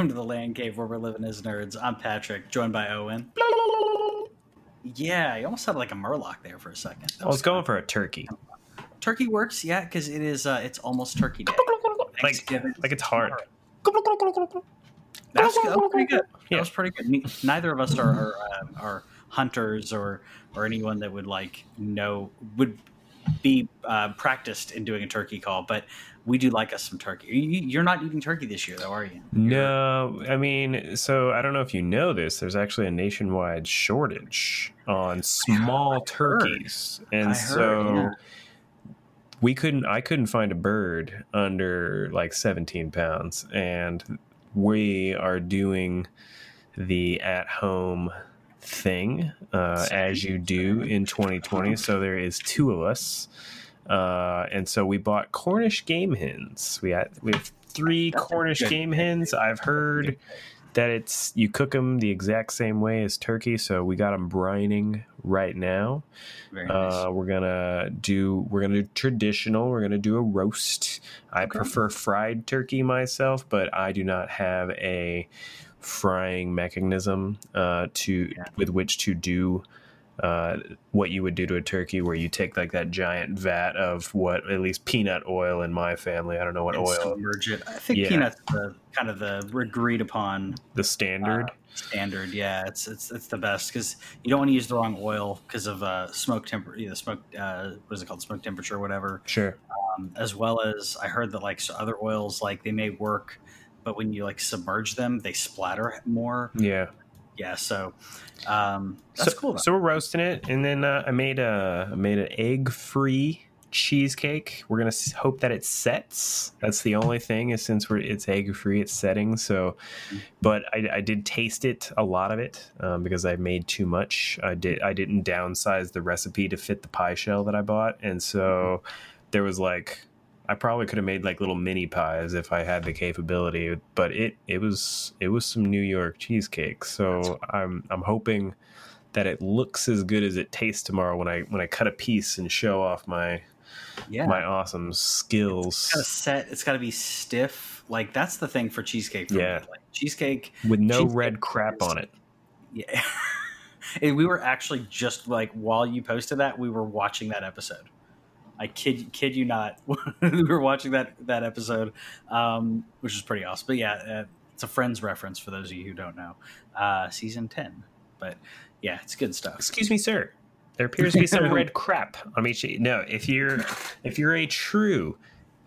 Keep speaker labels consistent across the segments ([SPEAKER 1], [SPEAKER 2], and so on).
[SPEAKER 1] Welcome to the land cave where we're living as nerds. I'm Patrick, joined by Owen. Yeah, you almost sounded like a Murloc there for a second. That
[SPEAKER 2] I was going for a turkey.
[SPEAKER 1] Turkey works, yeah, because it is. Uh, it's almost Turkey Day.
[SPEAKER 2] Like, like it's hard.
[SPEAKER 1] That was, that was pretty good. That
[SPEAKER 2] Yeah.
[SPEAKER 1] was pretty good. Neither of us are are, um, are hunters or or anyone that would like know would be uh, practiced in doing a turkey call, but we do like us some turkey. You, you're not eating turkey this year, though, are you?
[SPEAKER 2] No, I mean, so I don't know if you know this. There's actually a nationwide shortage on small turkeys, and
[SPEAKER 1] heard,
[SPEAKER 2] so
[SPEAKER 1] yeah.
[SPEAKER 2] we couldn't. I couldn't find a bird under like 17 pounds, and we are doing the at-home thing uh, as you do in 2020. So there is two of us. Uh, and so we bought Cornish game hens. We had we have three Cornish game hens. I've heard that it's you cook them the exact same way as turkey. So we got them brining right now.
[SPEAKER 1] Nice.
[SPEAKER 2] Uh, we're gonna do we're gonna do traditional. We're gonna do a roast. I
[SPEAKER 1] Okay.
[SPEAKER 2] prefer fried turkey myself, but I do not have a frying mechanism uh, to
[SPEAKER 1] Yeah.
[SPEAKER 2] with which to do uh, what you would do to a turkey, where you take like that giant vat of what at least peanut oil in my family. I don't know what
[SPEAKER 1] and
[SPEAKER 2] oil
[SPEAKER 1] submerge it. I think
[SPEAKER 2] Yeah.
[SPEAKER 1] peanuts the kind of the agreed upon
[SPEAKER 2] the standard.
[SPEAKER 1] uh, standard. Yeah, it's it's it's the best because you don't want to use the wrong oil because of uh, smoke temper, either smoke uh, what is it called, smoke temperature, or whatever.
[SPEAKER 2] sure.
[SPEAKER 1] Um, as well as I heard that like so other oils like they may work, but when you like submerge them, they splatter more.
[SPEAKER 2] Yeah.
[SPEAKER 1] Yeah, so um, that's
[SPEAKER 2] so,
[SPEAKER 1] cool. Though.
[SPEAKER 2] So we're roasting it, and then uh, I made a I made an egg free cheesecake. We're gonna hope that it sets. That's the only thing is since we're it's egg free, it's setting. So, but I, I did taste it a lot of it um, because I made too much. I did I didn't downsize the recipe to fit the pie shell that I bought, and so there was like. I probably could have made like little mini pies if I had the capability, but it it was it was some New York cheesecake. So I'm I'm hoping that it looks as good as it tastes tomorrow when I when I cut a piece and show off my
[SPEAKER 1] yeah,
[SPEAKER 2] my awesome skills
[SPEAKER 1] it's got to set. It's got to be stiff. Like that's the thing for cheesecake. For
[SPEAKER 2] Yeah.
[SPEAKER 1] Like, cheesecake
[SPEAKER 2] with no
[SPEAKER 1] cheesecake
[SPEAKER 2] red crap on it.
[SPEAKER 1] Yeah. and we were actually just like while you posted that, we were watching that episode. I kid kid you not. we were watching that that episode, um, which is pretty awesome. But yeah, uh, it's a Friends reference for those of you who don't know. Uh, season ten, but yeah, it's good stuff.
[SPEAKER 2] Excuse me, sir. There appears to be some red crap on each. No, if you're if you're a true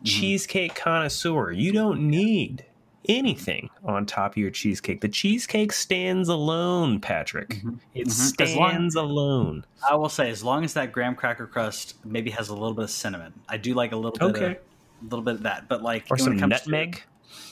[SPEAKER 1] Mhm.
[SPEAKER 2] cheesecake connoisseur, you don't need anything on top of your cheesecake. The cheesecake stands alone, Patrick.
[SPEAKER 1] Mhm.
[SPEAKER 2] It
[SPEAKER 1] Mhm. As long-
[SPEAKER 2] stands alone.
[SPEAKER 1] I will say, as long as that graham cracker crust maybe has a little bit of cinnamon, I do like a little bit
[SPEAKER 2] Okay.
[SPEAKER 1] of a little bit of that. But like
[SPEAKER 2] Or some
[SPEAKER 1] comes to-
[SPEAKER 2] nutmeg.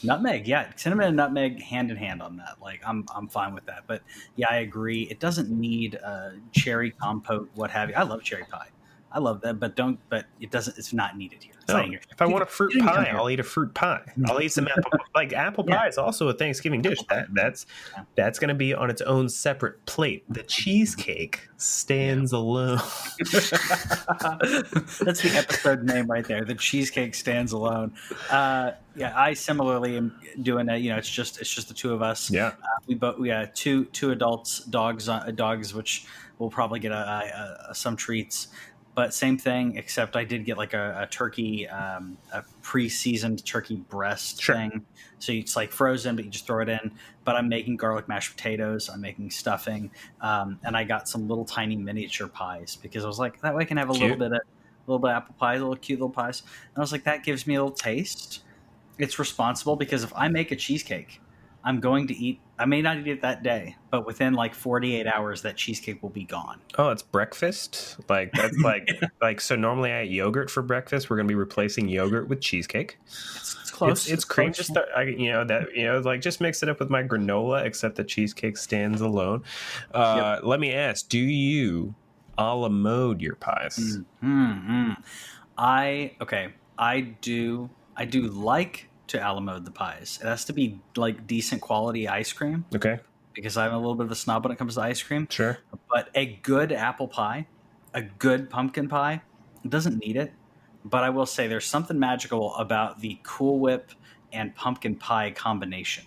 [SPEAKER 1] Nutmeg, yeah, cinnamon and nutmeg hand in hand on that. Like I'm, I'm fine with that. But yeah, I agree. It doesn't need uh, cherry compote, what have you. I love cherry pie. I love that, but don't. But it doesn't. It's not needed here.
[SPEAKER 2] No,
[SPEAKER 1] not here.
[SPEAKER 2] if I
[SPEAKER 1] You-
[SPEAKER 2] want a fruit
[SPEAKER 1] you didn't come
[SPEAKER 2] pie. I'll eat a fruit pie. I'll eat some apple. Like apple
[SPEAKER 1] Yeah.
[SPEAKER 2] pie is also a Thanksgiving dish. That that's
[SPEAKER 1] Yeah.
[SPEAKER 2] that's going to be on its own separate plate. The cheesecake stands alone.
[SPEAKER 1] That's the episode name right there. The cheesecake stands alone. Uh, yeah, I similarly am doing it. You know, it's just it's just the two of us.
[SPEAKER 2] Yeah,
[SPEAKER 1] we both we two two adults dogs uh, dogs which we'll probably get a, a, a, some treats but same thing except i did get like a, a turkey um, a pre-seasoned turkey breast
[SPEAKER 2] Sure.
[SPEAKER 1] thing so it's like frozen but you just throw it in but i'm making garlic mashed potatoes i'm making stuffing um, and i got some little tiny miniature pies because i was like that way i can have a
[SPEAKER 2] Cute.
[SPEAKER 1] little bit of a little bit of apple pie little cute little pies and i was like that gives me a little taste it's responsible because if i make a cheesecake I'm going to eat. I may not eat it that day, but within like 48 hours, that cheesecake will be gone.
[SPEAKER 2] Oh, it's breakfast. Like that's like like so. Normally, I eat yogurt for breakfast. We're gonna be replacing yogurt with cheesecake.
[SPEAKER 1] It's, it's close.
[SPEAKER 2] It's, it's cream.
[SPEAKER 1] close.
[SPEAKER 2] Just I, you know that you know like just mix it up with my granola. Except the cheesecake stands alone. Uh, Let me ask: Do you a la mode your pies?
[SPEAKER 1] Mm-hmm. I okay. I do. I do like to a la mode the pies. It has to be like decent quality ice cream
[SPEAKER 2] Okay,
[SPEAKER 1] because I'm a little bit of a snob when it comes to ice cream.
[SPEAKER 2] sure.
[SPEAKER 1] But a good apple pie, a good pumpkin pie, doesn't need it. But I will say there's something magical about the Cool Whip and pumpkin pie combination.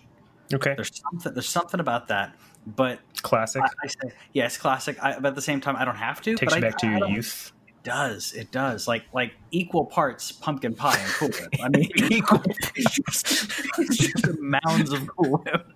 [SPEAKER 2] Okay,
[SPEAKER 1] There's something. There's something about that. But
[SPEAKER 2] classic.
[SPEAKER 1] I, I say, yeah, it's classic. I, but at the same time, I don't have to.
[SPEAKER 2] Takes
[SPEAKER 1] but
[SPEAKER 2] you
[SPEAKER 1] I,
[SPEAKER 2] back to
[SPEAKER 1] I
[SPEAKER 2] your
[SPEAKER 1] don't-
[SPEAKER 2] youth.
[SPEAKER 1] Does. It does. Like like equal parts pumpkin pie and Cool Whip. I mean,
[SPEAKER 2] Equal.
[SPEAKER 1] just, just mounds of Cool Whip.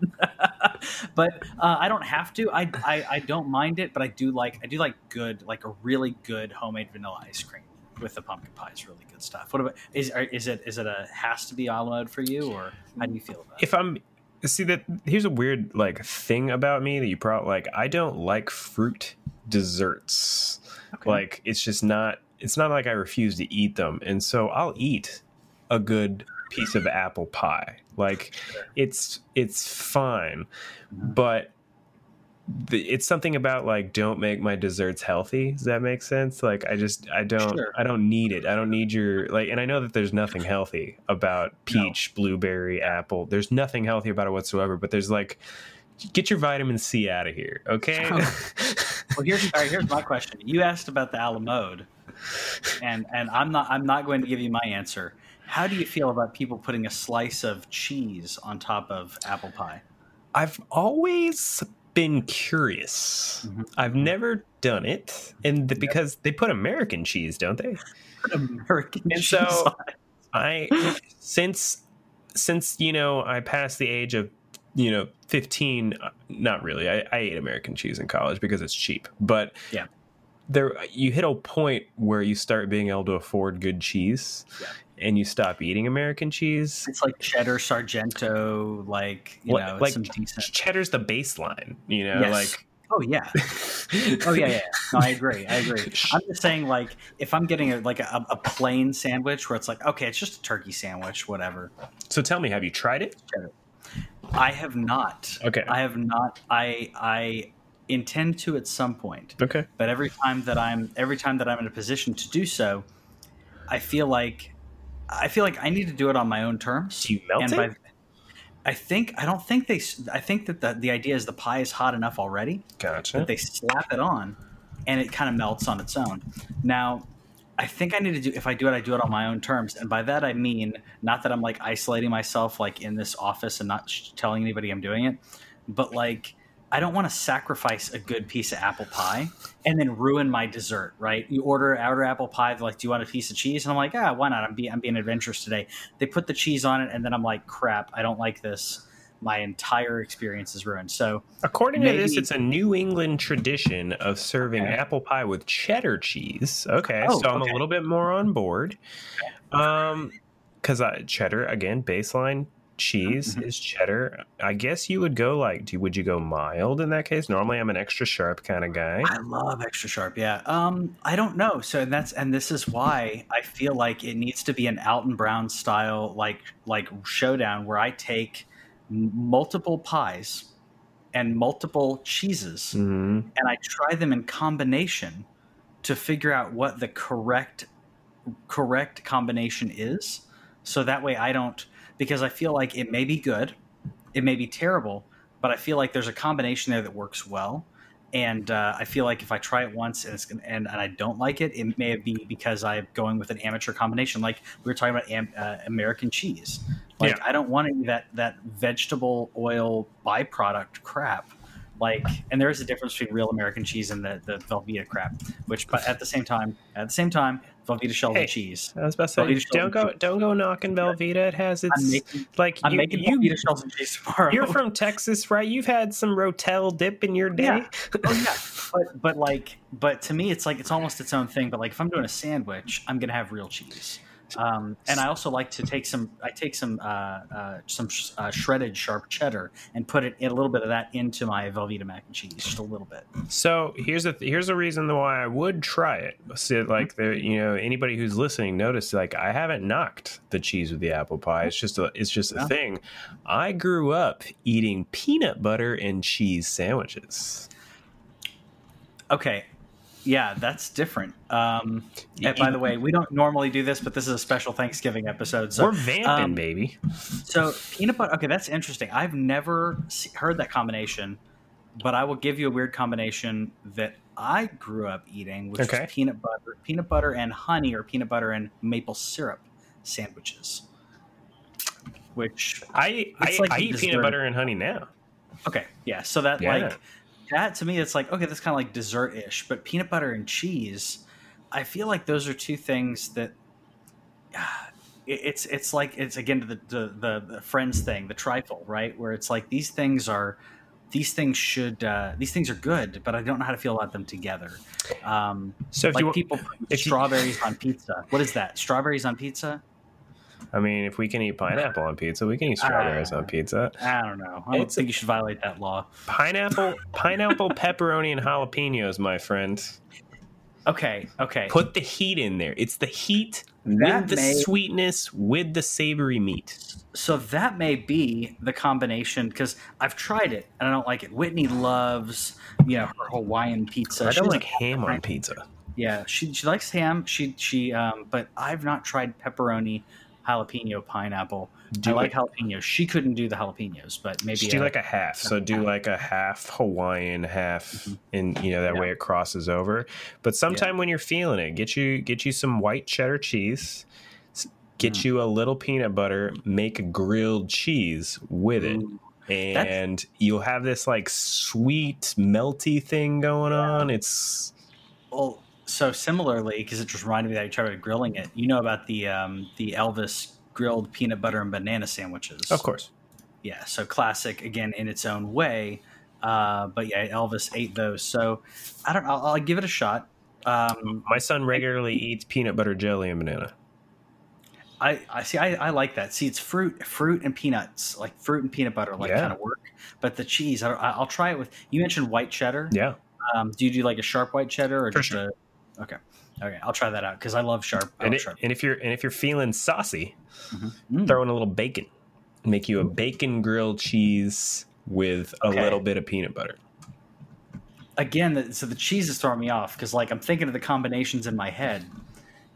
[SPEAKER 1] but uh, I don't have to. I, I I don't mind it, but I do like I do like good like a really good homemade vanilla ice cream with the pumpkin pie. Is really good stuff. What about is is it is it a has to be a mode for you or how do you feel about it?
[SPEAKER 2] if I'm see that here's a weird like thing about me that you probably like I don't like fruit desserts.
[SPEAKER 1] Okay.
[SPEAKER 2] Like it's just not it's not like I refuse to eat them. And so I'll eat a good piece of apple pie. Like it's it's fine. But it's something about like don't make my desserts healthy. Does that make sense? Like I just I don't
[SPEAKER 1] Sure.
[SPEAKER 2] I don't need it. I don't need your like and I know that there's nothing healthy about peach, blueberry, apple. There's nothing healthy about it whatsoever, but there's like get your vitamin C out of here, okay?
[SPEAKER 1] Well, here's all right, here's my question. You asked about the a la mode, and and I'm not I'm not going to give you my answer. How do you feel about people putting a slice of cheese on top of apple pie?
[SPEAKER 2] I've always been curious.
[SPEAKER 1] Mhm.
[SPEAKER 2] I've never done it, and the, because they put American cheese, don't they?
[SPEAKER 1] American
[SPEAKER 2] And
[SPEAKER 1] cheese.
[SPEAKER 2] so-
[SPEAKER 1] on it.
[SPEAKER 2] I since since you know I passed the age of you know 15 uh, not really I, I ate american cheese in college because it's cheap but
[SPEAKER 1] Yeah.
[SPEAKER 2] there you hit a point where you start being able to afford good cheese
[SPEAKER 1] Yeah.
[SPEAKER 2] and you stop eating american cheese
[SPEAKER 1] it's like cheddar sargento, like you know, it's
[SPEAKER 2] like
[SPEAKER 1] some decent.
[SPEAKER 2] cheddar's the baseline you know
[SPEAKER 1] Yes.
[SPEAKER 2] like
[SPEAKER 1] Oh yeah, oh yeah, yeah. No, I agree. I agree. I'm just saying, like, if I'm getting a, like a, a plain sandwich where it's like, okay, it's just a turkey sandwich, whatever.
[SPEAKER 2] so tell me have you tried it
[SPEAKER 1] I have not.
[SPEAKER 2] okay
[SPEAKER 1] I have not. I I intend to at some point,
[SPEAKER 2] okay
[SPEAKER 1] but every time that I'm every time that I'm in a position to do so, I feel like I feel like I need to do it on my own terms.
[SPEAKER 2] do you melt
[SPEAKER 1] and
[SPEAKER 2] it
[SPEAKER 1] by, I think I don't think they. I think that the the idea is the pie is hot enough already
[SPEAKER 2] gotcha
[SPEAKER 1] that they slap it on, and it kind of melts on its own. Now. I think I need to do if I do it, I do it on my own terms, and by that I mean not that I'm like isolating myself like in this office and not sh- telling anybody I'm doing it, but like I don't want to sacrifice a good piece of apple pie and then ruin my dessert. Right? You order outer apple pie, they're like, "Do you want a piece of cheese?" And I'm like, "Ah, why not? I'm being I'm being adventurous today." They put the cheese on it, and then I'm like, "Crap, I don't like this." My entire experience is ruined. So
[SPEAKER 2] According to this, it's a New England tradition of serving
[SPEAKER 1] Okay.
[SPEAKER 2] apple pie with cheddar cheese. Okay,
[SPEAKER 1] Oh,
[SPEAKER 2] so I'm
[SPEAKER 1] okay.
[SPEAKER 2] a little bit more on board. Um, because I cheddar again, baseline cheese
[SPEAKER 1] Mhm.
[SPEAKER 2] is cheddar. I guess you would go like, do would you go mild in that case? Normally, I'm an extra sharp kind of guy.
[SPEAKER 1] I love extra sharp. Yeah. Um, I don't know. So that's and this is why I feel like it needs to be an Alton Brown style like like showdown where I take multiple pies and multiple cheeses
[SPEAKER 2] hmm
[SPEAKER 1] and I try them in combination to figure out what the correct correct combination is. So that way I don't because I feel like it may be good, it may be terrible, but I feel like there's a combination there that works well. And uh, I feel like if I try it once and, it's, gonna- and and I don't like it, it may be because I'm going with an amateur combination. Like we were talking about am, uh, American cheese. Like
[SPEAKER 2] Yeah.
[SPEAKER 1] I don't want any of that that vegetable oil byproduct crap. Like, and there is a difference between real American cheese and the, the Velveeta crap. Which, but at the same time, at the same time, Velveeta shells
[SPEAKER 2] Hey,
[SPEAKER 1] and cheese.
[SPEAKER 2] I was about to say,
[SPEAKER 1] Velveeta
[SPEAKER 2] don't go,
[SPEAKER 1] and
[SPEAKER 2] don't go knocking Velveeta. It has its
[SPEAKER 1] I'm making
[SPEAKER 2] like
[SPEAKER 1] I'm
[SPEAKER 2] you,
[SPEAKER 1] making
[SPEAKER 2] you
[SPEAKER 1] Velveeta shells and cheese tomorrow.
[SPEAKER 2] You're from Texas, right? You've had some Rotel dip in your day.
[SPEAKER 1] Yeah. oh yeah, but but like but to me it's like it's almost its own thing. But like if I'm doing a sandwich, I'm gonna have real cheese. Um, and I also like to take some. I take some uh, uh, some sh- uh, shredded sharp cheddar and put it in a little bit of that into my Velveeta mac and cheese, just a little bit.
[SPEAKER 2] So here's a here's a reason why I would try it. So like the you know anybody who's listening, notice like I haven't knocked the cheese with the apple pie. It's just a it's just a
[SPEAKER 1] Yeah.
[SPEAKER 2] thing. I grew up eating peanut butter and cheese sandwiches.
[SPEAKER 1] Okay. Yeah, that's different. Um, and by the way, we don't normally do this, but this is a special Thanksgiving episode. So,
[SPEAKER 2] We're vamping,
[SPEAKER 1] um,
[SPEAKER 2] baby.
[SPEAKER 1] so peanut butter. Okay, that's interesting. I've never heard that combination, but I will give you a weird combination that I grew up eating, which
[SPEAKER 2] Okay.
[SPEAKER 1] is peanut butter, peanut butter and honey, or peanut butter and maple syrup sandwiches. Which
[SPEAKER 2] I I,
[SPEAKER 1] like
[SPEAKER 2] I eat
[SPEAKER 1] dessert.
[SPEAKER 2] peanut butter and honey now.
[SPEAKER 1] Okay, yeah. So that
[SPEAKER 2] Yeah.
[SPEAKER 1] like that to me, it's like okay, that's kind of like dessert ish. But peanut butter and cheese, I feel like those are two things that it- it's it's like it's again to the the, the, friends thing, the trifle, right? Where it's like these things are these things should uh, these things are good, but I don't know how to feel about them together. Um,
[SPEAKER 2] So if
[SPEAKER 1] like
[SPEAKER 2] you,
[SPEAKER 1] people put
[SPEAKER 2] if you-
[SPEAKER 1] strawberries on pizza. What is that? Strawberries on pizza?
[SPEAKER 2] I mean, if we can eat pineapple on pizza, we can eat strawberries on pizza.
[SPEAKER 1] I don't know. I don't
[SPEAKER 2] It's
[SPEAKER 1] think you should violate that law.
[SPEAKER 2] Pineapple, pineapple, pepperoni, and jalapenos, my friend.
[SPEAKER 1] Okay, okay.
[SPEAKER 2] Put the heat in there. It's the heat
[SPEAKER 1] That
[SPEAKER 2] with the
[SPEAKER 1] may-
[SPEAKER 2] sweetness with the savory meat.
[SPEAKER 1] So that may be the combination because I've tried it and I don't like it. Whitney loves, you know, her Hawaiian pizza.
[SPEAKER 2] I
[SPEAKER 1] She
[SPEAKER 2] don't like ham on pizza.
[SPEAKER 1] Yeah, she she likes ham. She she um, but I've not tried pepperoni, jalapeno, pineapple.
[SPEAKER 2] Do
[SPEAKER 1] I like
[SPEAKER 2] it-
[SPEAKER 1] jalapeno. She couldn't do the jalapenos, but maybe
[SPEAKER 2] Just do
[SPEAKER 1] a-
[SPEAKER 2] like a half. So do like a half Hawaiian, half,
[SPEAKER 1] Mhm.
[SPEAKER 2] and you know that
[SPEAKER 1] Yeah.
[SPEAKER 2] way it crosses over. But sometime when you're feeling it, get you get you some white cheddar cheese. Get
[SPEAKER 1] Mm.
[SPEAKER 2] you a little peanut butter. Make a grilled cheese with it.
[SPEAKER 1] Ooh.
[SPEAKER 2] and you'll have this like sweet melty thing going on it's
[SPEAKER 1] Well, so similarly, because it just reminded me that you tried grilling it. You know about the um, the Elvis grilled peanut butter and banana sandwiches.
[SPEAKER 2] of course
[SPEAKER 1] yeah so classic again in its own way uh, but yeah elvis ate those so I don't. I'll, I'll give it a shot um,
[SPEAKER 2] my son regularly eats peanut butter jelly and banana
[SPEAKER 1] I, I see I, I like that see it's fruit fruit and peanuts like fruit and peanut butter like
[SPEAKER 2] Yeah.
[SPEAKER 1] kind of work but the cheese I, i'll try it with you mentioned white cheddar
[SPEAKER 2] yeah
[SPEAKER 1] um, do you do like a sharp white cheddar or
[SPEAKER 2] For
[SPEAKER 1] just a okay. Okay i'll try that out because i love sharp, I
[SPEAKER 2] and,
[SPEAKER 1] love
[SPEAKER 2] it,
[SPEAKER 1] sharp.
[SPEAKER 2] and if you're and if you're feeling saucy
[SPEAKER 1] Mm.
[SPEAKER 2] throw in a little bacon. Make you a bacon grilled cheese with a little bit of peanut butter.
[SPEAKER 1] Again, so the cheese is throwing me off because like I'm thinking of the combinations in my head,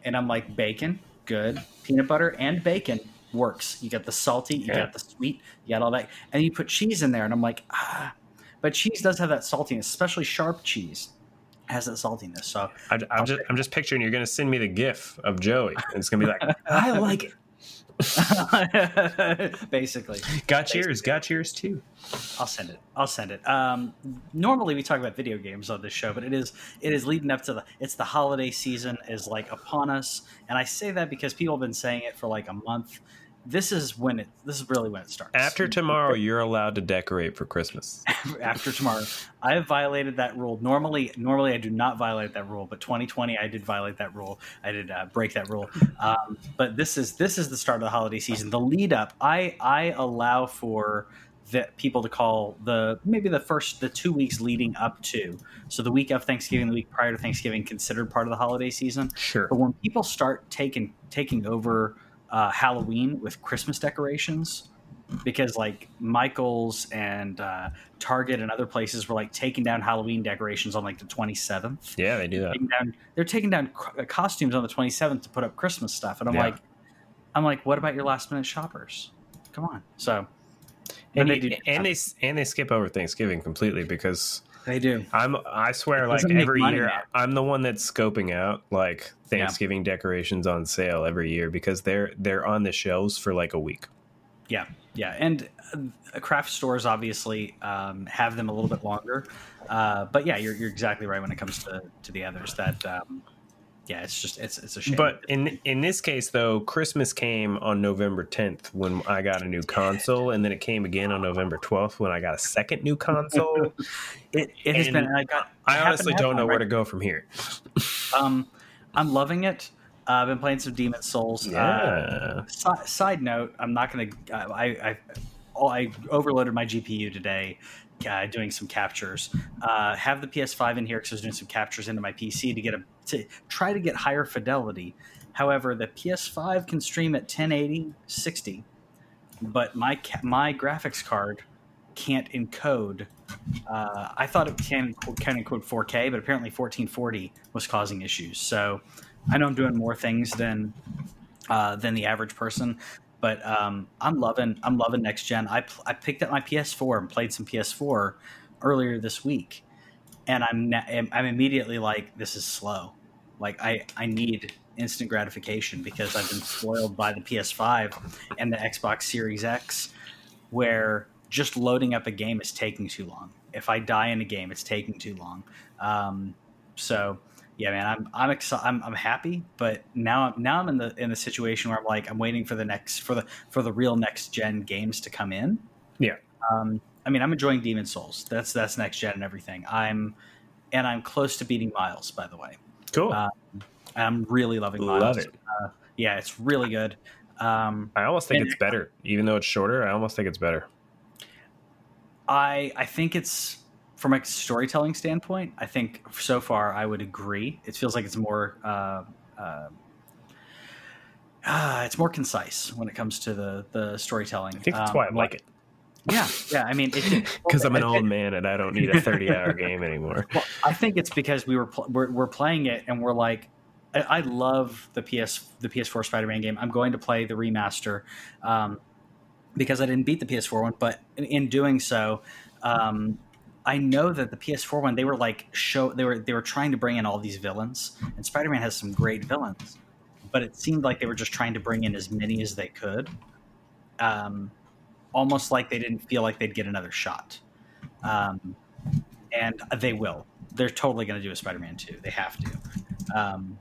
[SPEAKER 1] and I'm like bacon, good, peanut butter and bacon works. You got the salty, you
[SPEAKER 2] Yeah.
[SPEAKER 1] got the sweet, you got all that, and you put cheese in there, and I'm like ah, but cheese does have that saltiness, especially sharp cheese has that saltiness. So
[SPEAKER 2] I, I'm just I'm just picturing you're gonna send me the gif of Joey and it's gonna be like I like it
[SPEAKER 1] basically,
[SPEAKER 2] got yours got yours too
[SPEAKER 1] I'll send it. I'll send it. Um, normally we talk about video games on this show, but it is it is leading up to the it's the holiday season is like upon us, and I say that because people have been saying it for like a month. This is when it. This is really when it starts.
[SPEAKER 2] after tomorrow you're allowed to decorate for Christmas
[SPEAKER 1] after tomorrow, I have violated that rule. Normally, normally I do not violate that rule, but 2020 I did violate that rule. I did uh, break that rule. Um, but this is this is the start of the holiday season. The lead up, I I allow for the people to call the maybe the first the two weeks leading up to. So the week of Thanksgiving, the week prior to Thanksgiving, considered part of the holiday season.
[SPEAKER 2] sure
[SPEAKER 1] But when people start taking taking over uh, Halloween with Christmas decorations, because like Michaels and uh, Target and other places were like taking down Halloween decorations on like the 27th.
[SPEAKER 2] yeah they do that
[SPEAKER 1] Taking down, they're taking down uh, costumes on the 27th to put up Christmas stuff, and I'm
[SPEAKER 2] Yeah.
[SPEAKER 1] like, I'm like, what about your last minute shoppers? Come on, so
[SPEAKER 2] and
[SPEAKER 1] they
[SPEAKER 2] they,
[SPEAKER 1] do
[SPEAKER 2] and they and they skip over Thanksgiving completely because
[SPEAKER 1] they do.
[SPEAKER 2] I'm I swear
[SPEAKER 1] It
[SPEAKER 2] like every year. I'm the one that's scoping out like Thanksgiving decorations on sale every year because they're they're on the shelves for like a week.
[SPEAKER 1] Yeah, yeah, and uh, craft stores obviously um, have them a little bit longer, uh, but yeah, you're, you're exactly right when it comes to, to the others. That um, yeah, it's just it's it's a shame.
[SPEAKER 2] But in in this case though, Christmas came on November 10th when I got a new console and then it came again on November 12th when I got a second new console.
[SPEAKER 1] it, it has
[SPEAKER 2] and
[SPEAKER 1] been. I got.
[SPEAKER 2] I honestly
[SPEAKER 1] to
[SPEAKER 2] don't know
[SPEAKER 1] one
[SPEAKER 2] where to go from here.
[SPEAKER 1] Um, I'm loving it. Uh, I've been playing some Demon Souls.
[SPEAKER 2] Yeah.
[SPEAKER 1] Uh, si- side note: I'm not gonna. I, I I overloaded my GPU today, uh, doing some captures. Uh, have the PS5 in here because I was doing some captures into my PC to get a to try to get higher fidelity. However, the PS5 can stream at 1080 60, but my ca- my graphics card can't encode. Uh, I thought it can can encode 4K, but apparently 1440 was causing issues. So I know I'm doing more things than uh, than the average person, but um, I'm loving I'm loving next gen. I I picked up my PS4 and played some PS4 earlier this week, and I'm I'm immediately like this is slow. Like I I need instant gratification because I've been spoiled by the PS5 and the Xbox Series X, where just loading up a game is taking too long. If I die in a game, it's taking too long. Um, so yeah, man, I'm I'm, excited. I'm I'm happy, but now I'm now I'm in the in the situation where I'm like I'm waiting for the next for the for the real next gen games to come in.
[SPEAKER 2] Yeah.
[SPEAKER 1] Um, I mean, I'm enjoying Demon Souls. That's that's next gen and everything. I'm and I'm close to beating Miles, by the way.
[SPEAKER 2] Cool.
[SPEAKER 1] Uh, I'm really loving Miles.
[SPEAKER 2] Love it.
[SPEAKER 1] Uh, yeah, it's really good. Um,
[SPEAKER 2] I almost think it's better, even though it's shorter. I almost think it's better.
[SPEAKER 1] I I think it's from a storytelling standpoint. I think so far I would agree. It feels like it's more uh, uh, uh, it's more concise when it comes to the the storytelling.
[SPEAKER 2] I think that's
[SPEAKER 1] Um,
[SPEAKER 2] why I like it
[SPEAKER 1] Yeah, yeah. I mean,
[SPEAKER 2] because I'm an old man and I don't need a 30 hour game anymore.
[SPEAKER 1] Well, I think it's because we were pl- we're, we're playing it and we're like, I, I love the PS the PS4 Spider Man game. I'm going to play the remaster um, because I didn't beat the PS4 one, but in, in doing so, um, I know that the PS4 one they were like show they were they were trying to bring in all these villains, and Spider Man has some great villains, but it seemed like they were just trying to bring in as many as they could. Um, almost like they didn't feel like they'd get another shot. Um, and they will. They're totally going to do a Spider-Man 2. They have to. Um,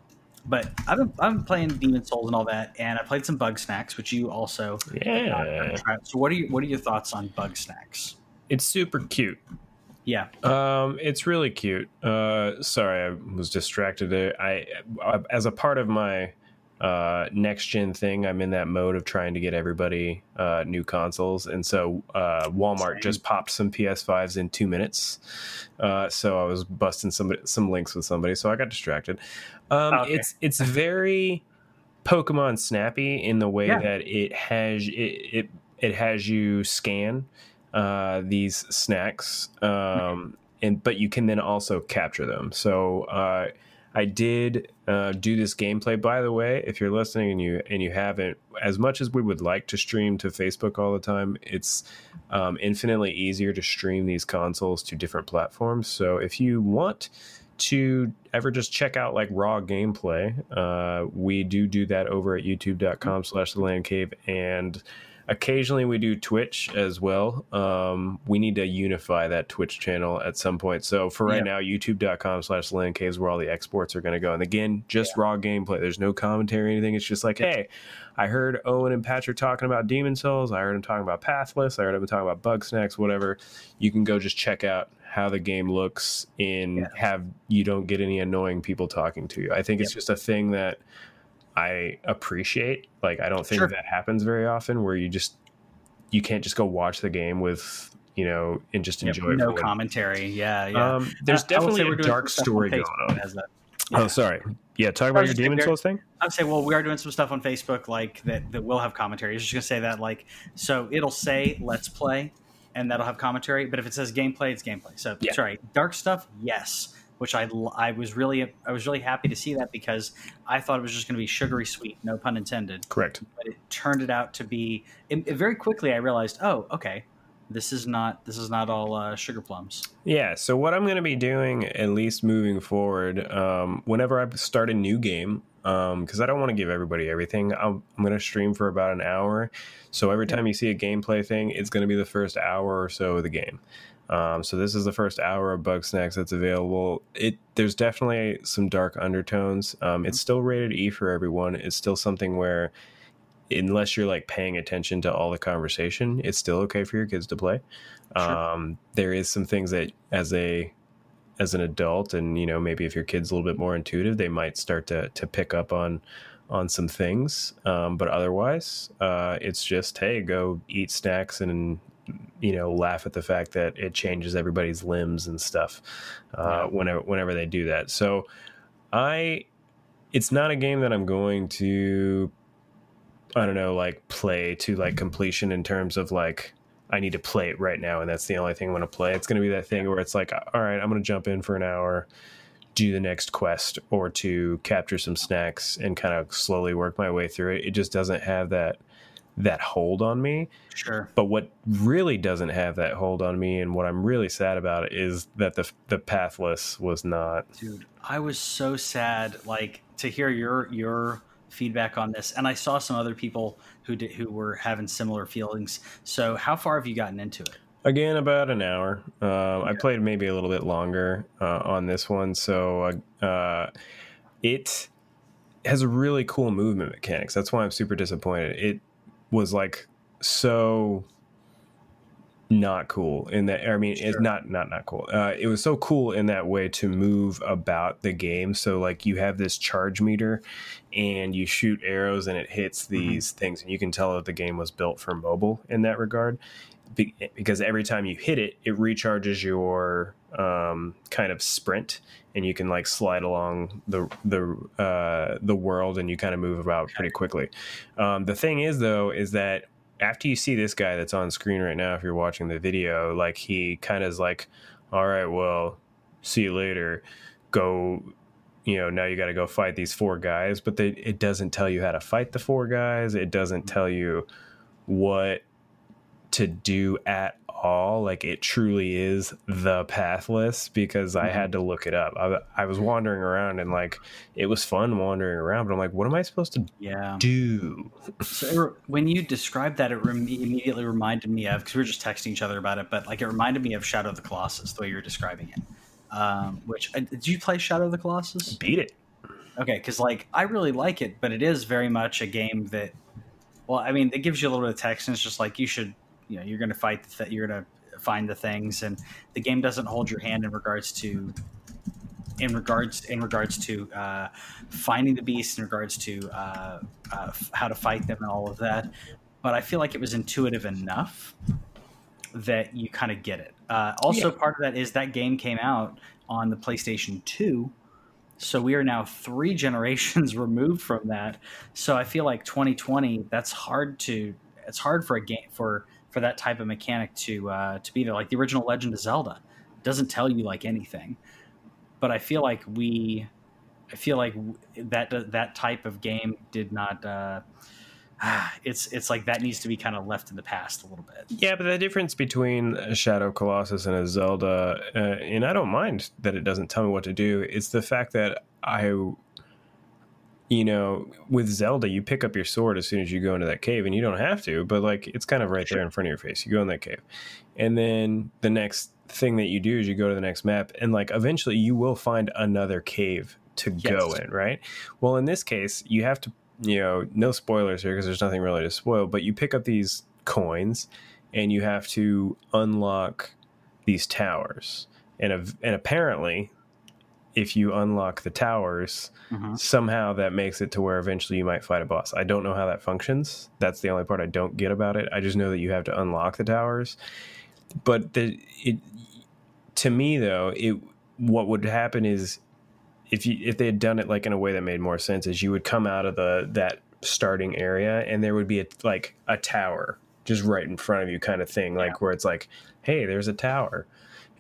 [SPEAKER 1] but I've been, I've been playing Demon Souls and all that, and I played some Bugsnax, which you also.
[SPEAKER 2] Yeah.
[SPEAKER 1] So what are you, what are your thoughts on Bugsnax?
[SPEAKER 2] It's super cute.
[SPEAKER 1] Yeah,
[SPEAKER 2] Um, it's really cute. Uh, sorry, I was distracted there. I, I as a part of my uh, next gen thing, I'm in that mode of trying to get everybody uh, new consoles, and so uh, Walmart
[SPEAKER 1] Same.
[SPEAKER 2] just popped some PS5s in two minutes. Uh, so I was busting some some links with somebody, so I got distracted. Um,
[SPEAKER 1] Okay.
[SPEAKER 2] It's it's very Pokemon Snappy in the way
[SPEAKER 1] Yeah.
[SPEAKER 2] that it has it, it it has you scan uh, these snacks, um, and but you can then also capture them. So uh, I did uh, do this gameplay. By the way, if you're listening and you and you haven't, as much as we would like to stream to Facebook all the time, it's um, infinitely easier to stream these consoles to different platforms. So if you want to ever just check out like raw gameplay uh, we do do that over at youtube.com slash the land cave and occasionally we do twitch as well. Um, we need to unify that twitch channel at some point. So for right
[SPEAKER 1] Yeah.
[SPEAKER 2] now youtube.com slash land caves where all the exports are going to go. And again just raw gameplay. There's no commentary or anything. It's just like hey i heard owen and patrick talking about demon souls. I heard them talking about pathless. I heard them talking about Bugsnax whatever. You can go just check out how the game looks in
[SPEAKER 1] Yes.
[SPEAKER 2] have you don't get any annoying people talking to you. I think it's just a thing that I appreciate. Like I don't think
[SPEAKER 1] Sure.
[SPEAKER 2] that happens very often where you just you can't just go watch the game with, you know, and just enjoy it.
[SPEAKER 1] no commentary. Yeah, yeah.
[SPEAKER 2] Um there's
[SPEAKER 1] I- I will say
[SPEAKER 2] definitely a dark story going on.
[SPEAKER 1] that has that.
[SPEAKER 2] Oh, sorry. Yeah, talk about your Demon Souls thing.
[SPEAKER 1] I'd say, well, we are doing some stuff on Facebook like that that will have commentary. I was just gonna say that, like, so it'll say "Let's play," and that'll have commentary. But if it says gameplay, it's gameplay. So
[SPEAKER 2] Yeah.
[SPEAKER 1] sorry, dark stuff, yes. Which I I was really I was really happy to see that because I thought it was just gonna be sugary sweet, no pun intended.
[SPEAKER 2] Correct.
[SPEAKER 1] But it turned it out to be. It, it- very quickly, I realized, oh, okay, this is not this is not all uh, sugar plums.
[SPEAKER 2] Yeah, so what I'm going to be doing, at least moving forward, um, whenever I start a new game, because I don't want to give everybody everything, I'm, I'm going to stream for about an hour. So every time you see a gameplay thing, it's going to be the first hour or so of the game. Um, so this is the first hour of Bugsnax that's available. It there's definitely some dark undertones. Um, it's still rated E for everyone. It's still something where, unless you're like paying attention to all the conversation, it's still okay for your kids to play.
[SPEAKER 1] Sure.
[SPEAKER 2] Um, there is some things that as a as an adult, and you know maybe if your kid's a little bit more intuitive, they might start to to pick up on on some things, um, but otherwise, uh, it's just hey, go eat snacks and you know laugh at the fact that it changes everybody's limbs and stuff uh, yeah. whenever whenever they do that. So I, it's not a game that I'm going to, I don't know, like play to like completion in terms of like I need to play it right now, and that's the only thing I want to play. It's going to be that thing where it's like, all right, I'm going to jump in for an hour, do the next quest or to capture some snacks and kind of slowly work my way through it. It just doesn't have that that hold on me.
[SPEAKER 1] Sure.
[SPEAKER 2] But what really doesn't have that hold on me and what I'm really sad about is that the the pathless was not.
[SPEAKER 1] Dude, I was so sad like to hear your your feedback on this and I saw some other people who did who were having similar feelings. So how far have you gotten into it?
[SPEAKER 2] Again, about an hour. Uh, yeah. I played maybe a little bit longer uh, on this one, so uh, it has a really cool movement mechanics. That's why I'm super disappointed. It was like so not cool in that i mean sure. it's not not not cool uh, it was so cool in that way to move about the game so like you have this charge meter and you shoot arrows and it hits mm-hmm. these mm-hmm. things and you can tell that the game was built for mobile in that regard because every time you hit it, it recharges your um, kind of sprint, and you can like slide along the the uh, the world, and you kind of move about pretty quickly. Um, the thing is, though, is that after you see this guy that's on screen right now, if you're watching the video, like he kind of is like, "All right, well, see you later. Go." You know, now you got to go fight these four guys, but they, it doesn't tell you how to fight the four guys. It doesn't tell you what to do at all. Like it truly is the pathless because I had mm-hmm. to look it up. I, I, was wandering around and like it was fun wandering around, but I'm like, what am I supposed to
[SPEAKER 1] yeah.
[SPEAKER 2] do?
[SPEAKER 1] So when you described that, it immediately reminded me of because we were just texting each other about it, but like it reminded me of Shadow of the Colossus the way you were describing it. Um, which uh, did you play Shadow of the Colossus?
[SPEAKER 2] Beat it.
[SPEAKER 1] Okay, because like I really like it, but it is very much a game that. Well, I mean, it gives you a little bit of text, and it's just like you should you know you're going to fight the th- you're going to find the things and the game doesn't hold your hand in regards to in regards in regards to uh, finding the beast in regards to uh, uh, how to fight them and all of that. But i feel like it was intuitive enough that you kind of get it. Uh, also yeah. part of that is that game came out on the playstation 2 so we are now three generations removed from that. So i feel like 2020 that's hard to it's hard for a game for for that type of mechanic to uh, to be there. Like the original Legend of Zelda doesn't tell you like anything, but I feel like we, I feel like that that type of game did not. Uh, it's it's like that needs to be kind of left in the past a little bit.
[SPEAKER 2] Yeah, but the difference between a Shadow Colossus and a Zelda, uh, and I don't mind that it doesn't tell me what to do. It's the fact that I you know, with Zelda, you pick up your sword as soon as you go into that cave, and you don't have to, but like it's kind of right there in front of your face. You go in that cave, and then the next thing that you do is you go to the next map, and like eventually you will find another cave to yes. go in, right? Well, in this case, you have to, you know, no spoilers here because there's nothing really to spoil, but you pick up these coins, and you have to unlock these towers, and and apparently if you unlock the towers, mm-hmm. somehow that makes it to where eventually you might fight a boss. I don't know how that functions. That's the only part I don't get about it. I just know that you have to unlock the towers. But the it to me though, it what would happen is if you if they had done it like in a way that made more sense is you would come out of the that starting area and there would be a, like a tower just right in front of you kind of thing like yeah. where it's like hey there's a tower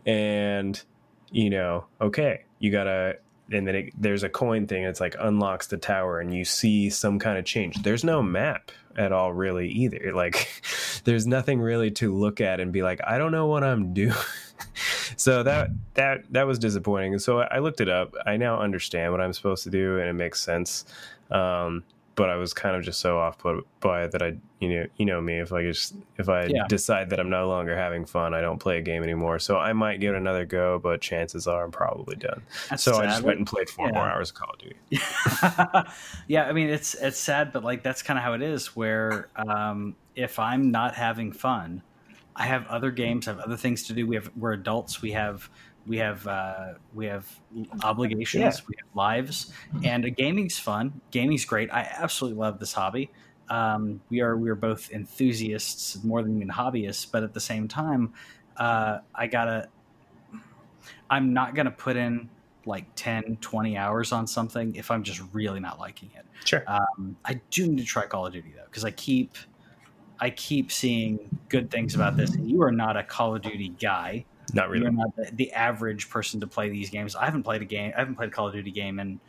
[SPEAKER 2] and you know okay you gotta and then it, there's a coin thing it's like unlocks the tower and you see some kind of change. There's no map at all really either. Like there's nothing really to look at and be like i don't know what i'm doing so that that that was disappointing. So i looked it up. I now understand what i'm supposed to do and it makes sense. Um, but I was kind of just so off put by it that I, you know, you know me. If I just if I yeah. decide that I'm no longer having fun, I don't play a game anymore. So I might give it another go, but chances are I'm probably done. That's so sad. I just went and played four yeah. more hours of Call of Duty.
[SPEAKER 1] yeah, I mean it's it's sad, but like that's kind of how it is. Where um, if I'm not having fun, I have other games, I have other things to do. We have we're adults. We have we have uh, we have obligations,
[SPEAKER 2] Yeah.
[SPEAKER 1] we have lives, and uh, gaming's fun. Gaming's great. I absolutely love this hobby. Um, we are we are both enthusiasts more than even hobbyists, but at the same time, uh, I gotta. I'm not gonna put in like 10, 20 hours on something if I'm just really not liking it.
[SPEAKER 2] Sure.
[SPEAKER 1] Um, I do need to try Call of Duty though, because I keep I keep seeing good things about this. And you are not a Call of Duty guy.
[SPEAKER 2] Not really.
[SPEAKER 1] You're not the, the average person to play these games. I haven't played a game. I haven't played a Call of Duty game in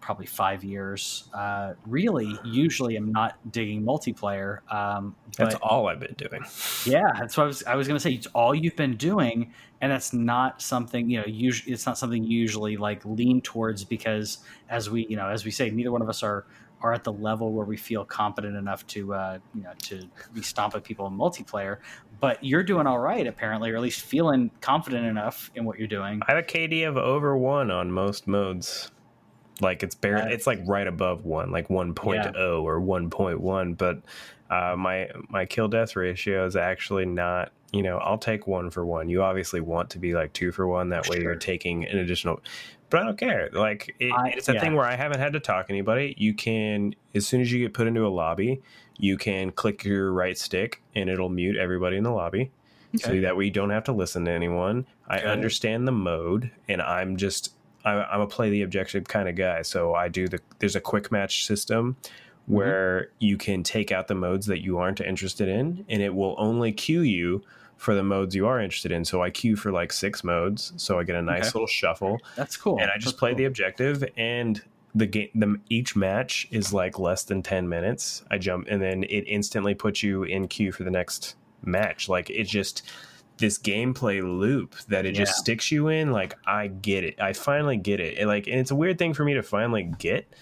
[SPEAKER 1] probably five years. Uh, really, usually I'm not digging multiplayer. Um,
[SPEAKER 2] That's all I've been doing.
[SPEAKER 1] yeah, that's what I was. I was going to say. It's all you've been doing, and that's not something you know. Usually, it's not something you usually like lean towards because, as we you know, as we say, neither one of us are are at the level where we feel competent enough to uh, you know to be stomping people in multiplayer. But you're doing all right, apparently, or at least feeling confident enough in what you're doing.
[SPEAKER 2] I have a KD of over one on most modes. Like it's bare,
[SPEAKER 1] Uh,
[SPEAKER 2] it's like right above one, like 1.0 or 1.1. But uh, my my kill death ratio is actually not. You know, I'll take one for one. You obviously want to be like two for one. That way,
[SPEAKER 1] Sure.
[SPEAKER 2] you're taking an additional. But I don't care. Like it,
[SPEAKER 1] I-
[SPEAKER 2] it's a
[SPEAKER 1] yeah.
[SPEAKER 2] thing where I haven't had to talk to anybody. You can, as soon as you get put into a lobby, you can click your right stick and it'll mute everybody in the lobby so
[SPEAKER 1] Okay.
[SPEAKER 2] that we don't have to listen to anyone. I understand the mode, and I'm just I, I'm a play the objective kind of guy. So I do the there's a quick match system
[SPEAKER 1] Mm-hmm.
[SPEAKER 2] where you can take out the modes that you aren't interested in, and it will only queue you for the modes you are interested in. So I queue for like six modes, so I get a nice
[SPEAKER 1] Okay.
[SPEAKER 2] little shuffle,
[SPEAKER 1] That's cool.
[SPEAKER 2] and I just
[SPEAKER 1] That's
[SPEAKER 2] play
[SPEAKER 1] cool.
[SPEAKER 2] the objective and. The game, the each match is like less than ten minutes. I jump, and then it instantly puts you in queue for the next match. Like it just this gameplay loop that it just sticks you in. Like I get it. I finally get it. And like, and it's a weird thing for me to finally get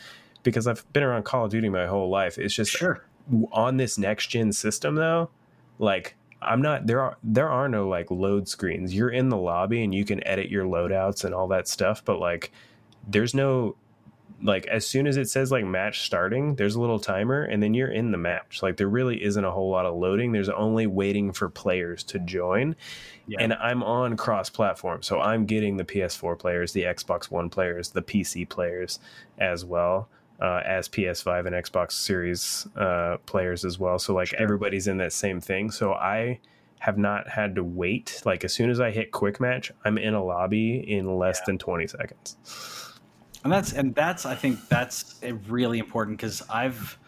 [SPEAKER 2] because I've been around Call of Duty my whole life. It's just
[SPEAKER 1] sure.
[SPEAKER 2] on this next gen system though. Like I'm not there are there are no like load screens. You're in the lobby and you can edit your loadouts and all that stuff, but like there's no like as soon as it says like match starting, there's a little timer and then you're in the match. Like there really isn't a whole lot of loading. There's only waiting for players to join.
[SPEAKER 1] Yeah.
[SPEAKER 2] And I'm on cross platform. So I'm getting the PS4 players, the Xbox One players, the PC players as well. Uh, as PS5 and Xbox Series uh, players as well. So like
[SPEAKER 1] Sure.
[SPEAKER 2] everybody's in that same thing. So I have not had to wait. Like as soon as I hit quick match, I'm in a lobby in less
[SPEAKER 1] Yeah.
[SPEAKER 2] than 20 seconds.
[SPEAKER 1] and that's and that's I think that's really important because I've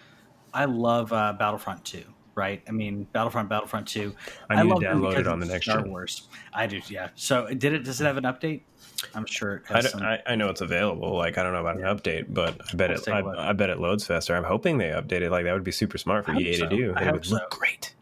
[SPEAKER 1] I love uh, Battlefront 2. Right, I mean Battlefront, Battlefront Two.
[SPEAKER 2] I need to download it on the next
[SPEAKER 1] Star
[SPEAKER 2] gen.
[SPEAKER 1] Wars. I do, yeah. So did it? Does it have an update? I'm sure it
[SPEAKER 2] I,
[SPEAKER 1] some.
[SPEAKER 2] I, I know it's available. Like I don't know about
[SPEAKER 1] Yeah.
[SPEAKER 2] an update, but I bet
[SPEAKER 1] Let's
[SPEAKER 2] it. I. I bet it loads faster. I'm hoping they update it. Like that would be super smart for EA
[SPEAKER 1] so.
[SPEAKER 2] to do. It would
[SPEAKER 1] so.
[SPEAKER 2] look great.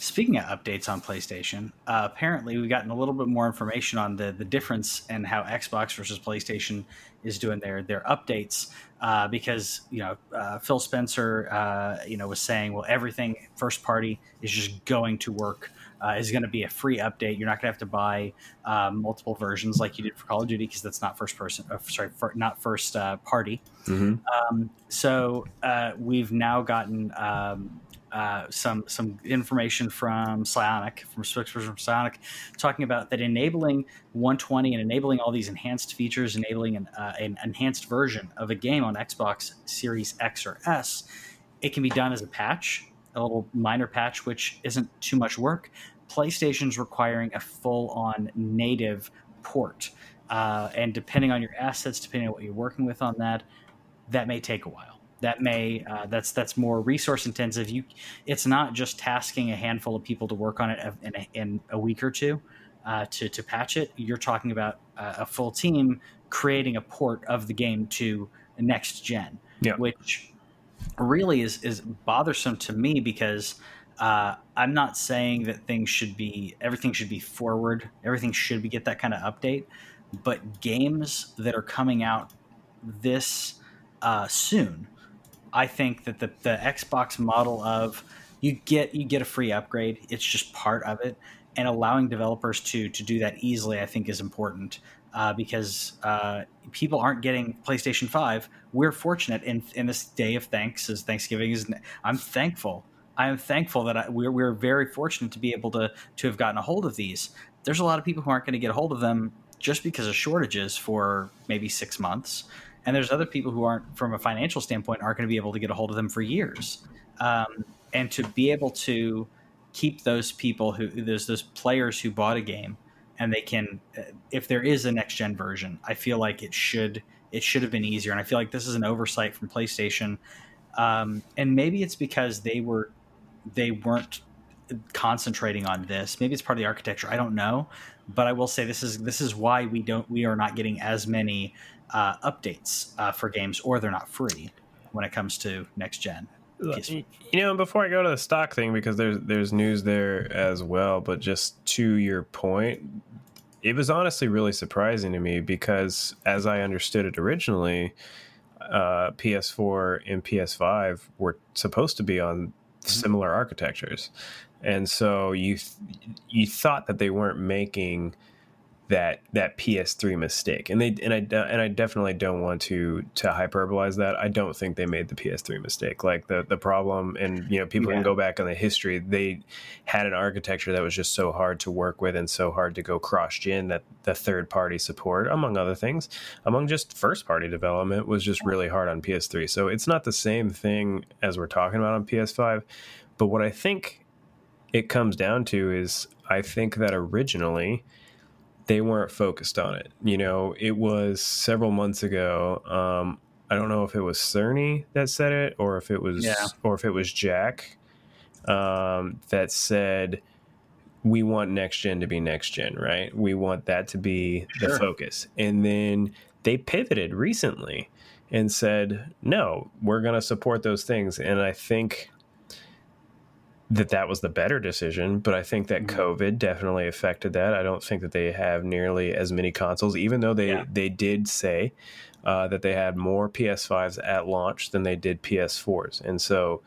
[SPEAKER 1] Speaking of updates on PlayStation, uh, apparently we've gotten a little bit more information on the the difference and how Xbox versus PlayStation is doing their their updates. Uh, because you know uh, Phil Spencer, uh, you know, was saying, well, everything first party is just going to work. Uh, is going to be a free update. You're not going to have to buy um, multiple versions like you did for Call of Duty because that's not first person. Uh, sorry, for, not first uh, party.
[SPEAKER 2] hmm
[SPEAKER 1] Um, so uh, we've now gotten um, uh, some some information from Psyonix, from spokesperson from Psyonix, talking about that enabling 120 and enabling all these enhanced features, enabling an, uh, an enhanced version of a game on Xbox Series X or S, it can be done as a patch, a little minor patch, which isn't too much work. PlayStation's requiring a full-on native port, uh, and depending on your assets, depending on what you're working with on that, that may take a while. That may uh, that's that's more resource intensive. You, it's not just tasking a handful of people to work on it in a, in a week or two uh, to to patch it. You're talking about uh, a full team creating a port of the game to next gen,
[SPEAKER 2] Yeah.
[SPEAKER 1] which really is is bothersome to me because uh, I'm not saying that things should be everything should be forward, everything should be get that kind of update, but games that are coming out this uh, soon, I think that the, the Xbox model of you get you get a free upgrade, it's just part of it, and allowing developers to to do that easily, I think, is important. Uh, because uh, people aren't getting PlayStation Five. We're fortunate in in this day of thanks, as Thanksgiving is. I'm thankful. I am thankful that I, we're we're very fortunate to be able to to have gotten a hold of these. There's a lot of people who aren't going to get a hold of them just because of shortages for maybe six months, and there's other people who aren't, from a financial standpoint, aren't going to be able to get a hold of them for years. Um, and to be able to keep those people who there's those players who bought a game and they can uh, if there is a next gen version i feel like it should it should have been easier. And i feel like this is an oversight from playstation. Um, and maybe it's because they were they weren't concentrating on this. Maybe it's part of the architecture. I don't know. But i will say this is this is why we don't we are not getting as many uh, updates uh, for games or they're not free when it comes to next gen
[SPEAKER 2] you know, before I go to the stock thing, because there's there's news there as well. But just to your point, it was honestly really surprising to me because, as I understood it originally, uh, PS4 and PS5 were supposed to be on mm-hmm. similar architectures, and so you th- you thought that they weren't making that that PS3 mistake. And they and I and I definitely don't want to to hyperbolize that. I don't think they made the PS3 mistake. Like the the problem and you know people yeah. can go back on the history. They had an architecture that was just so hard to work with and so hard to go cross gen that the third party support among other things, among just first party development was just really hard on PS3. So it's not the same thing as we're talking about on PS5, but what I think it comes down to is I think that originally they weren't focused on it. You know, it was several months ago. Um, I don't know if it was Cerny that said it or if it was yeah. or if it was Jack um, that said we want next gen to be next gen, right? We want that to be sure. the focus. And then they pivoted recently and said, "No, we're going to support those things." And I think that that was the better decision, but I think that mm-hmm. COVID definitely affected that. I don't think that they have nearly as many consoles, even though they yeah. they did say uh, that they had more PS5s at launch than they did PS4s, and so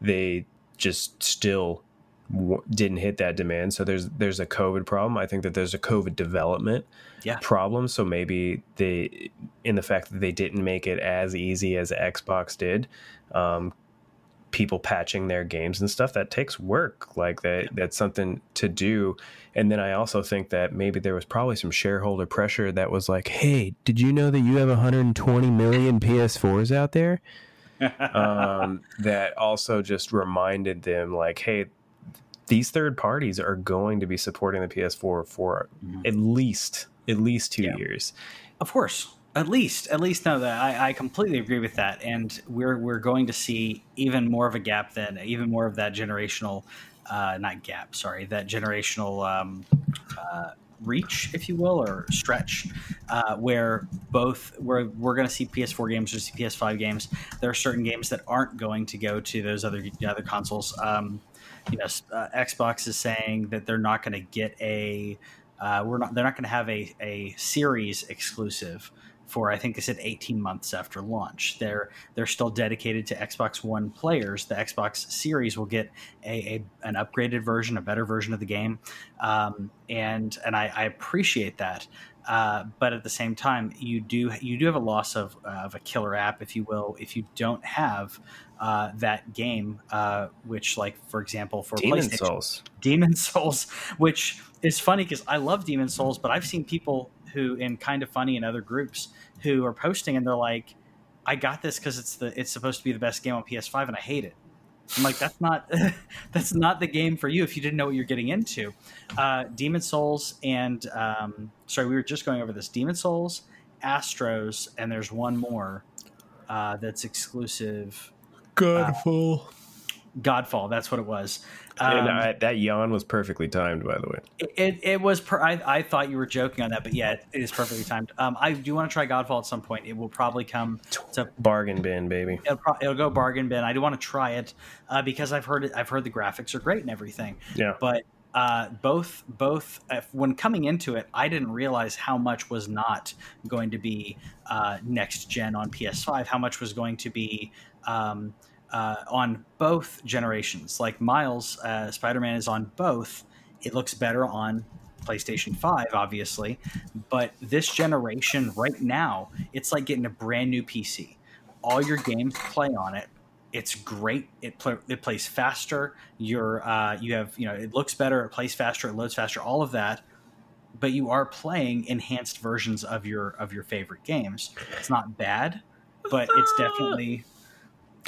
[SPEAKER 2] they just still w- didn't hit that demand. So there's there's a COVID problem. I think that there's a COVID development yeah. problem. So maybe they, in the fact that they didn't make it as easy as Xbox did, um, people patching their games and stuff that takes work like that that's something to do. And then i also think that maybe there was probably some shareholder pressure that was like hey did you know that you have 120 million ps4s out there? Um, that also just reminded them like hey these third parties are going to be supporting the ps4 for mm-hmm. at least at least two yeah. years.
[SPEAKER 1] Of course at least, at least know that I, I, completely agree with that, and we're we're going to see even more of a gap then, even more of that generational, uh, not gap, sorry, that generational um, uh, reach, if you will, or stretch, uh, where both we're we're going to see PS4 games or see PS5 games. There are certain games that aren't going to go to those other other consoles. Um, you know, uh, Xbox is saying that they're not going to get a. Uh, we're not. They're not going to have a, a series exclusive for I think they said 18 months after launch. They're they're still dedicated to Xbox One players. The Xbox Series will get a, a an upgraded version, a better version of the game, um, and and I, I appreciate that. Uh, but at the same time, you do you do have a loss of, uh, of a killer app, if you will, if you don't have uh, that game. Uh, which, like for example, for
[SPEAKER 2] Demon Souls,
[SPEAKER 1] Demon Souls, which is funny because I love Demon Souls, but I've seen people who in kind of funny in other groups who are posting and they're like, I got this because it's the it's supposed to be the best game on PS5 and I hate it. I'm like, that's not that's not the game for you if you didn't know what you're getting into. Uh, Demon Souls and um, sorry, we were just going over this. Demon Souls, Astros, and there's one more uh, that's exclusive.
[SPEAKER 2] Godfall. Uh,
[SPEAKER 1] Godfall, that's what it was.
[SPEAKER 2] Um, and I, that yawn was perfectly timed, by the way.
[SPEAKER 1] It, it was. Per, I, I thought you were joking on that, but yeah, it is perfectly timed. Um, I do want to try Godfall at some point. It will probably come to
[SPEAKER 2] bargain bin, baby.
[SPEAKER 1] It'll, pro, it'll go bargain bin. I do want to try it uh, because I've heard it. I've heard the graphics are great and everything.
[SPEAKER 2] Yeah,
[SPEAKER 1] but uh, both both uh, when coming into it, I didn't realize how much was not going to be uh, next gen on PS5. How much was going to be. Um, uh, on both generations. Like Miles, uh, Spider Man is on both. It looks better on PlayStation 5, obviously. But this generation, right now, it's like getting a brand new PC. All your games play on it. It's great. It it plays faster. You're uh, you have you know it looks better. It plays faster. It loads faster. All of that. but you are playing enhanced versions of your of your favorite games. It's not bad, but it's definitely.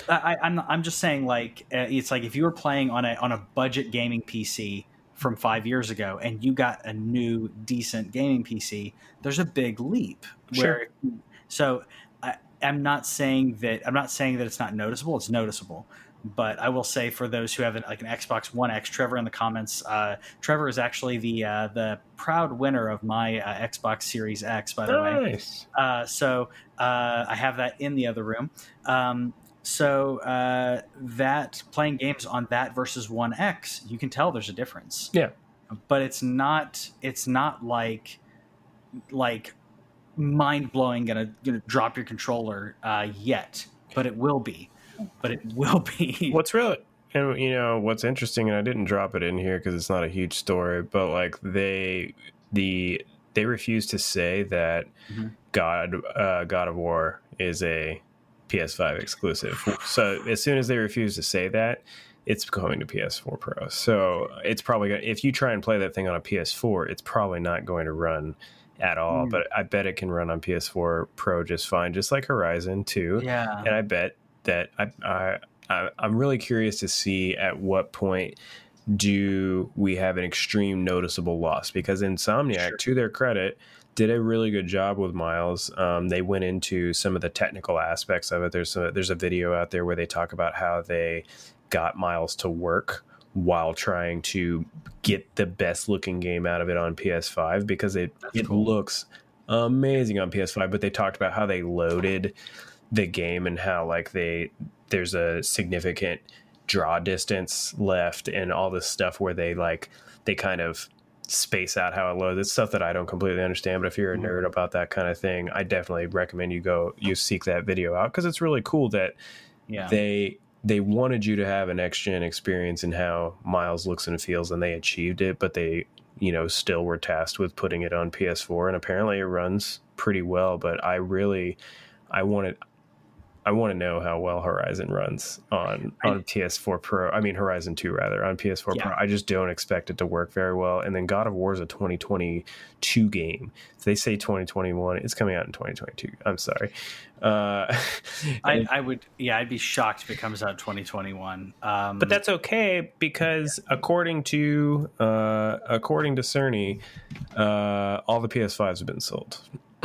[SPEAKER 1] I, I'm I'm just saying like uh, it's like if you were playing on a on a budget gaming PC from five years ago and you got a new decent gaming PC, there's a big leap. Where
[SPEAKER 2] Sure.
[SPEAKER 1] so I, I'm not saying that I'm not saying that it's not noticeable. It's noticeable. But I will say for those who have an, like an Xbox One X, Trevor in the comments, uh, Trevor is actually the uh, the proud winner of my uh, Xbox Series X. By the way,
[SPEAKER 2] Nice.
[SPEAKER 1] uh, so uh, I have that in the other room. Um, so uh, that playing games on that versus One X, you can tell there's a difference.
[SPEAKER 2] Yeah.
[SPEAKER 1] but it's not. It's not like like mind blowing. Gonna gonna drop your controller uh, yet, but it will be. But it will be.
[SPEAKER 2] What's really and you know what's interesting, and I didn't drop it in here because it's not a huge story, but like they the they refuse to say that
[SPEAKER 1] Mhm.
[SPEAKER 2] God uh, God of War is a PS5 exclusive. So as soon as they refuse to say that, it's going to PS4 Pro. So it's probably gonna, if you try and play that thing on a PS4, it's probably not going to run at all.
[SPEAKER 1] Mm.
[SPEAKER 2] But I bet it can run on PS4 Pro just fine, just like Horizon 2
[SPEAKER 1] Yeah.
[SPEAKER 2] and I bet that I, I, I I'm really curious to see at what point do we have an extreme noticeable loss because Insomniac,
[SPEAKER 1] Sure.
[SPEAKER 2] to their credit, did a really good job with Miles. Um, they went into some of the technical aspects of it. There's a, there's a video out there where they talk about how they got Miles to work while trying to get the best looking game out of it on PS5 because it
[SPEAKER 1] That's
[SPEAKER 2] it
[SPEAKER 1] cool.
[SPEAKER 2] looks amazing on PS5. But they talked about how they loaded the game and how like they there's a significant draw distance left and all this stuff where they like they kind of space out how it loads. It's stuff that I don't completely understand, but if you're a
[SPEAKER 1] Mhm.
[SPEAKER 2] nerd about that kind of thing, I definitely recommend you go you seek that video out because it's really cool that
[SPEAKER 1] yeah.
[SPEAKER 2] they they wanted you to have an next gen experience in how Miles looks and feels, and they achieved it. But they, you know, still were tasked with putting it on PS4, and apparently it runs pretty well. But I really, I wanted. I want to know how well Horizon runs on
[SPEAKER 1] I-
[SPEAKER 2] on PS4 Pro. I mean Horizon 2 rather on PS4
[SPEAKER 1] Yeah.
[SPEAKER 2] Pro. I just don't expect it to work very well. And then God of War is a 2022 game. If they say 2021, it's coming out in 2022. I'm sorry. Uh,
[SPEAKER 1] I, I would. Yeah, I'd be shocked if it comes out 2021. Um,
[SPEAKER 2] But that's okay because according to uh, according to Cerny, uh, all the PS5s have been sold.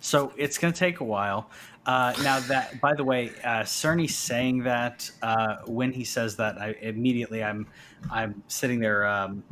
[SPEAKER 1] so it's going to take a while. Uh, now that, by the way, uh, Cerny saying that uh, when he says that, I immediately I'm I'm sitting there. Um,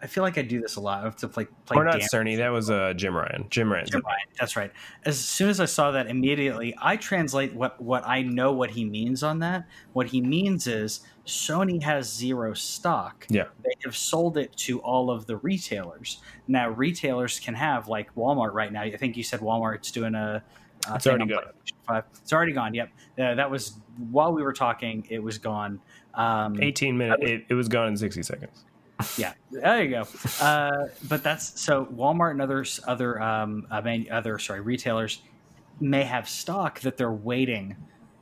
[SPEAKER 1] I feel like I do this a lot. I have to play play.
[SPEAKER 2] or not Cerny, that was uh, Jim Ryan. Jim Ryan.
[SPEAKER 1] Jim Ryan, That's right. As soon as I saw that, immediately I translate what what I know what he means on that. What he means is Sony has zero stock.
[SPEAKER 2] Yeah.
[SPEAKER 1] they have sold it to all of the retailers. Now retailers can have like Walmart right now. I think you said Walmart's doing a. a
[SPEAKER 2] It's already gone.
[SPEAKER 1] 5. It's already gone. Yep. Uh, that was while we were talking. It was gone. Um,
[SPEAKER 2] 18 minutes. It, it was gone in 60 seconds.
[SPEAKER 1] yeah, there you go. Uh, but that's so Walmart and others, other um, uh, other sorry retailers may have stock that they're waiting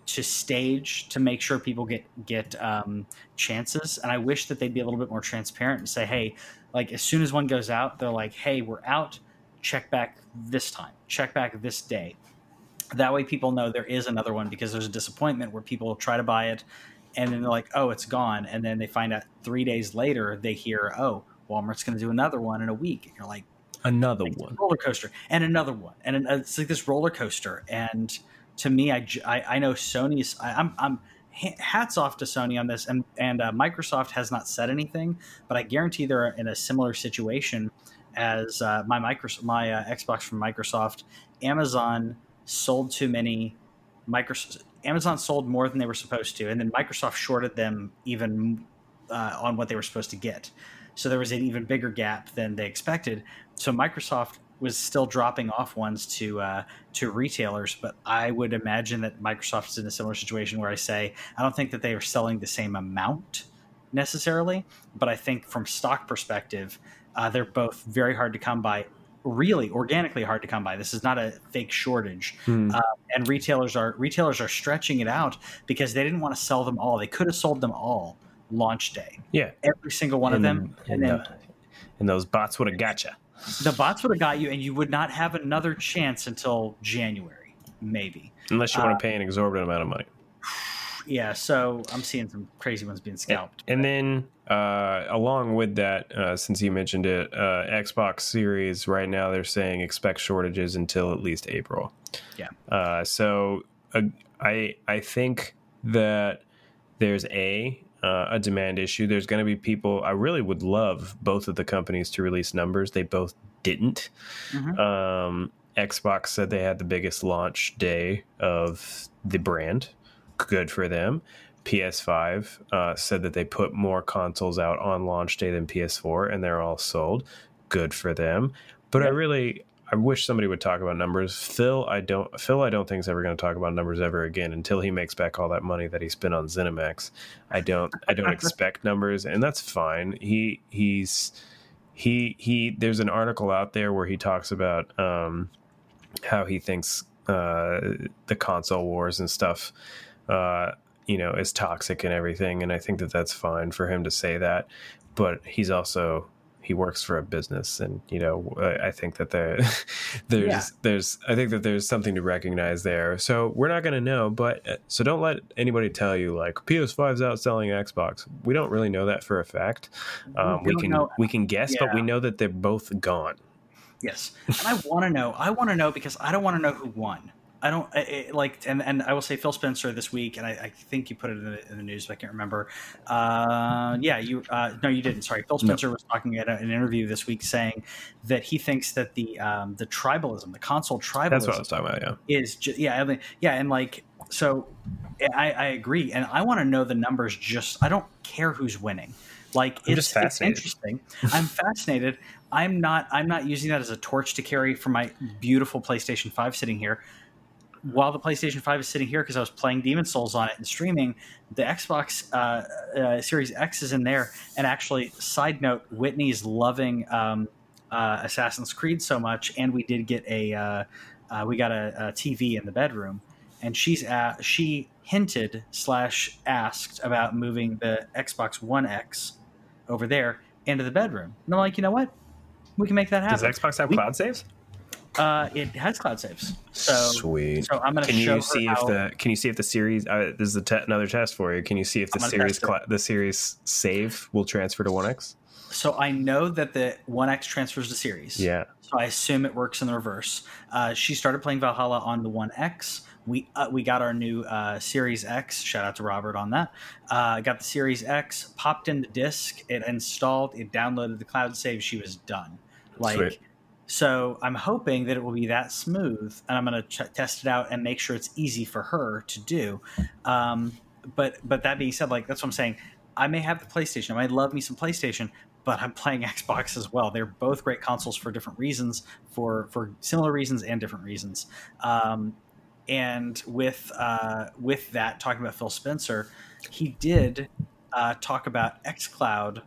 [SPEAKER 1] to stage to make sure people get get um, chances. And I wish that they'd be a little bit more transparent and say, hey, like as soon as one goes out, they're like, hey, we're out. Check back this time. Check back this day. That way, people know there is another one because there's a disappointment where people try to buy it and then they're like, "Oh, it's gone," and then they find out three days later they hear, "Oh, Walmart's going to do another one in a week," and you're like,
[SPEAKER 2] Another one.
[SPEAKER 1] roller coaster, and another one, and an- it's like this roller coaster. And to me, I I know Sony's. I, I'm, I'm hats off to Sony on this, and and uh, Microsoft has not said anything, but I guarantee they're in a similar situation as uh, my Microsoft, my uh, Xbox from Microsoft. Amazon sold too many. Microsoft Amazon sold more than they were supposed to, and then Microsoft shorted them even uh, on what they were supposed to get. So there was an even bigger gap than they expected. So Microsoft was still dropping off ones to uh, to retailers, but I would imagine that Microsoft is in a similar situation where I say I don't think that they are selling the same amount necessarily, but I think from stock perspective, uh, they're both very hard to come by. Really, organically hard to come by. This is not a fake shortage uh, and retailers are retailers are stretching it out because they didn't want to sell them all. They could have sold them all launch day,
[SPEAKER 2] yeah.
[SPEAKER 1] every single one of them, and
[SPEAKER 2] and,
[SPEAKER 1] then
[SPEAKER 2] uh, and those bots would have got you.
[SPEAKER 1] The bots would have got you, and you would not have another chance until January, maybe.
[SPEAKER 2] Unless you uh, want to pay an exorbitant amount of money.
[SPEAKER 1] Yeah, so I'm seeing some crazy ones being scalped.
[SPEAKER 2] And, and then, uh, along with that, uh, since you mentioned it, uh, Xbox Series right now they're saying expect shortages until at least April.
[SPEAKER 1] Yeah.
[SPEAKER 2] Uh, so uh, I I think that there's a uh, a demand issue. There's going to be people. I really would love both of the companies to release numbers. They both didn't. Mm-hmm. Um, Xbox said they had the biggest launch day of the brand. Good for them. PS5 uh, said that they put more consoles out on launch day than PS4, and they're all sold. Good for them. But I really, I wish somebody would talk about numbers. Phil, I don't. Phil, I don't think is ever going to talk about numbers ever again until he makes back all that money that he spent on ZeniMax. I don't. I don't expect numbers, and that's fine. He he's he he. There's an article out there where he talks about um, how he thinks uh, the console wars and stuff. Uh, you know, is toxic and everything, and I think that that's fine for him to say that. But he's also he works for a business and you know i think that there there's yeah. there's i think that there's something to recognize there so we're not going to know but uh, so don't let anybody tell you like ps5's outselling xbox we don't really know that for a fact um, we, we can know. we can guess yeah. but we know that they're both gone
[SPEAKER 1] yes and i want to know i want to know because i don't want to know who won I don't it, like, and, and I will say Phil Spencer this week, and I, I think you put it in the, in the, news, but I can't remember. Uh, yeah, you uh, no, you didn't. Sorry, Phil Spencer no. was talking at an interview this week saying that he thinks that the um, the tribalism, the console tribalism,
[SPEAKER 2] that's what I was talking about.
[SPEAKER 1] Yeah, is just, yeah, I mean, yeah, and like so, I, I agree, and I want to know the numbers. Just I don't care who's winning. Like it's, it's interesting. I'm fascinated. I'm not. I'm not using that as a torch to carry for my beautiful PlayStation Five sitting here while the PlayStation 5 is sitting here because I was playing Demon Souls on it and streaming, the Xbox uh, uh, Series X is in there. And actually, side note, Whitney's loving um, uh, Assassin's Creed so much, and we did get a uh, uh, we got a, a, TV in the bedroom, and she's at, she hinted slash asked about moving the Xbox One X over there into the bedroom. And I'm like, you know what? We can make that happen.
[SPEAKER 2] Does Xbox have
[SPEAKER 1] we,
[SPEAKER 2] cloud saves?
[SPEAKER 1] Uh, it has cloud saves. So
[SPEAKER 2] sweet.
[SPEAKER 1] So I'm gonna.
[SPEAKER 2] Can
[SPEAKER 1] you
[SPEAKER 2] see if the Can you see if the series? Uh, this is te- another test for you. Can you see if the series cl- the series save will transfer to One X?
[SPEAKER 1] So I know that the One X transfers to series.
[SPEAKER 2] Yeah.
[SPEAKER 1] So I assume it works in the reverse. Uh, she started playing Valhalla on the One X. We uh, we got our new uh, Series X. Shout out to Robert on that. Uh, got the Series X, popped in the disc, it installed, it downloaded the cloud save. She was done. Like. Sweet so I'm hoping that it will be that smooth, and I'm going to ch- test it out and make sure it's easy for her to do. Um, but but that being said, like that's what I'm saying. I may have the PlayStation. I might love me some PlayStation, but I'm playing Xbox as well. They're both great consoles for different reasons, for for similar reasons and different reasons. Um, and with uh, with that, talking about Phil Spencer, he did uh, talk about XCloud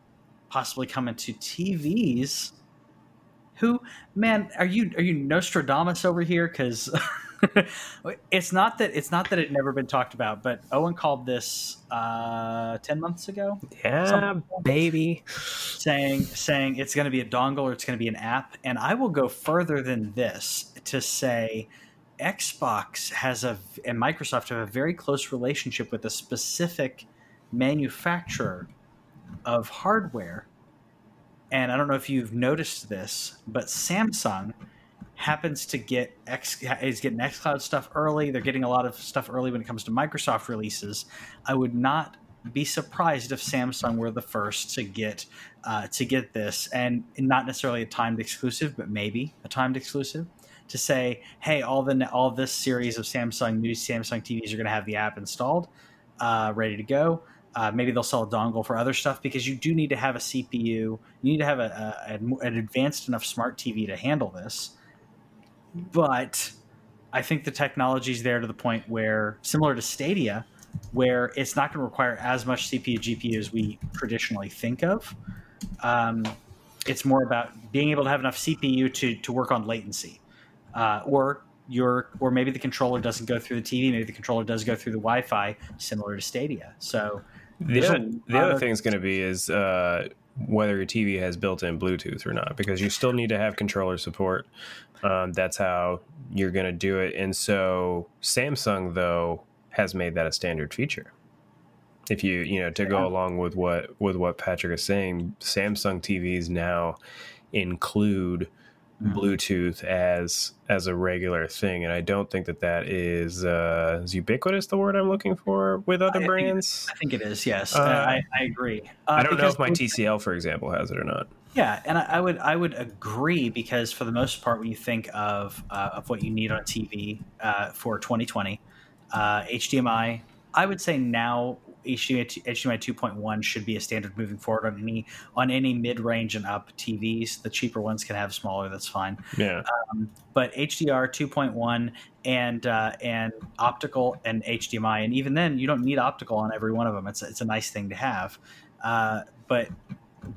[SPEAKER 1] possibly coming to TVs who man are you are you nostradamus over here? Because it's not that it's not that it never been talked about but owen called this uh 10 months ago?
[SPEAKER 2] Yeah baby.
[SPEAKER 1] Saying saying it's going to be a dongle or it's going to be an app. And i will go further than this to say xbox has a and microsoft have a very close relationship with a specific manufacturer of hardware and I don't know if you've noticed this, but Samsung happens to get X is getting XCloud stuff early. They're getting a lot of stuff early when it comes to Microsoft releases. I would not be surprised if Samsung were the first to get uh, to get this, and not necessarily a timed exclusive, but maybe a timed exclusive. To say, hey, all the all this series of Samsung new Samsung TVs are going to have the app installed, uh, ready to go. Uh, maybe they'll sell a dongle for other stuff because you do need to have a CPU. You need to have a, a, an advanced enough smart TV to handle this. But I think the technology is there to the point where, similar to Stadia, where it's not going to require as much CPU GPU as we traditionally think of. Um, it's more about being able to have enough CPU to to work on latency, uh, or your or maybe the controller doesn't go through the TV, maybe the controller does go through the Wi-Fi, similar to Stadia. So
[SPEAKER 2] the other, the other thing is going to be is uh, whether your TV has built-in Bluetooth or not, because you still need to have controller support. Um, that's how you're going to do it. And so Samsung though has made that a standard feature. If you you know to go along with what with what Patrick is saying, Samsung TVs now include. Bluetooth as as a regular thing, and I don't think that that is uh, is ubiquitous. The word I'm looking for with other
[SPEAKER 1] I
[SPEAKER 2] brands.
[SPEAKER 1] Think, I think it is. Yes, uh, I, I, agree.
[SPEAKER 2] Uh, I don't know if my TCL, for example, has it or not.
[SPEAKER 1] Yeah, and I, I, would I would agree because for the most part, when you think of uh, of what you need on TV uh, for 2020, HDMI, uh, I would say now HDMI, HDMI 2.1 should be a standard moving forward on any on any mid range and up TVs. The cheaper ones can have smaller. That's fine.
[SPEAKER 2] Yeah.
[SPEAKER 1] Um, but HDR 2.1 and uh, and optical and HDMI, and even then, you don't need optical on every one of them. It's it's a nice thing to have. Uh, but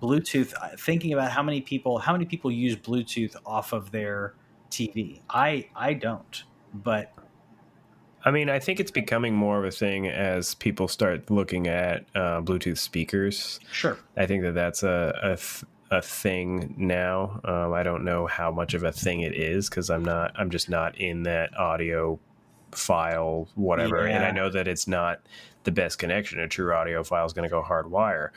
[SPEAKER 1] Bluetooth, uh, thinking about how many people how many people use Bluetooth off of their TV. I I don't, but
[SPEAKER 2] I mean, I think it's becoming more of a thing as people start looking at uh, Bluetooth speakers.
[SPEAKER 1] Sure.
[SPEAKER 2] I think that that's a a, th- a thing now. Um, I don't know how much of a thing it is because I'm not. I'm just not in that audio file, whatever. Yeah. And I know that it's not the best connection. A true audiophile is going to go hardwire,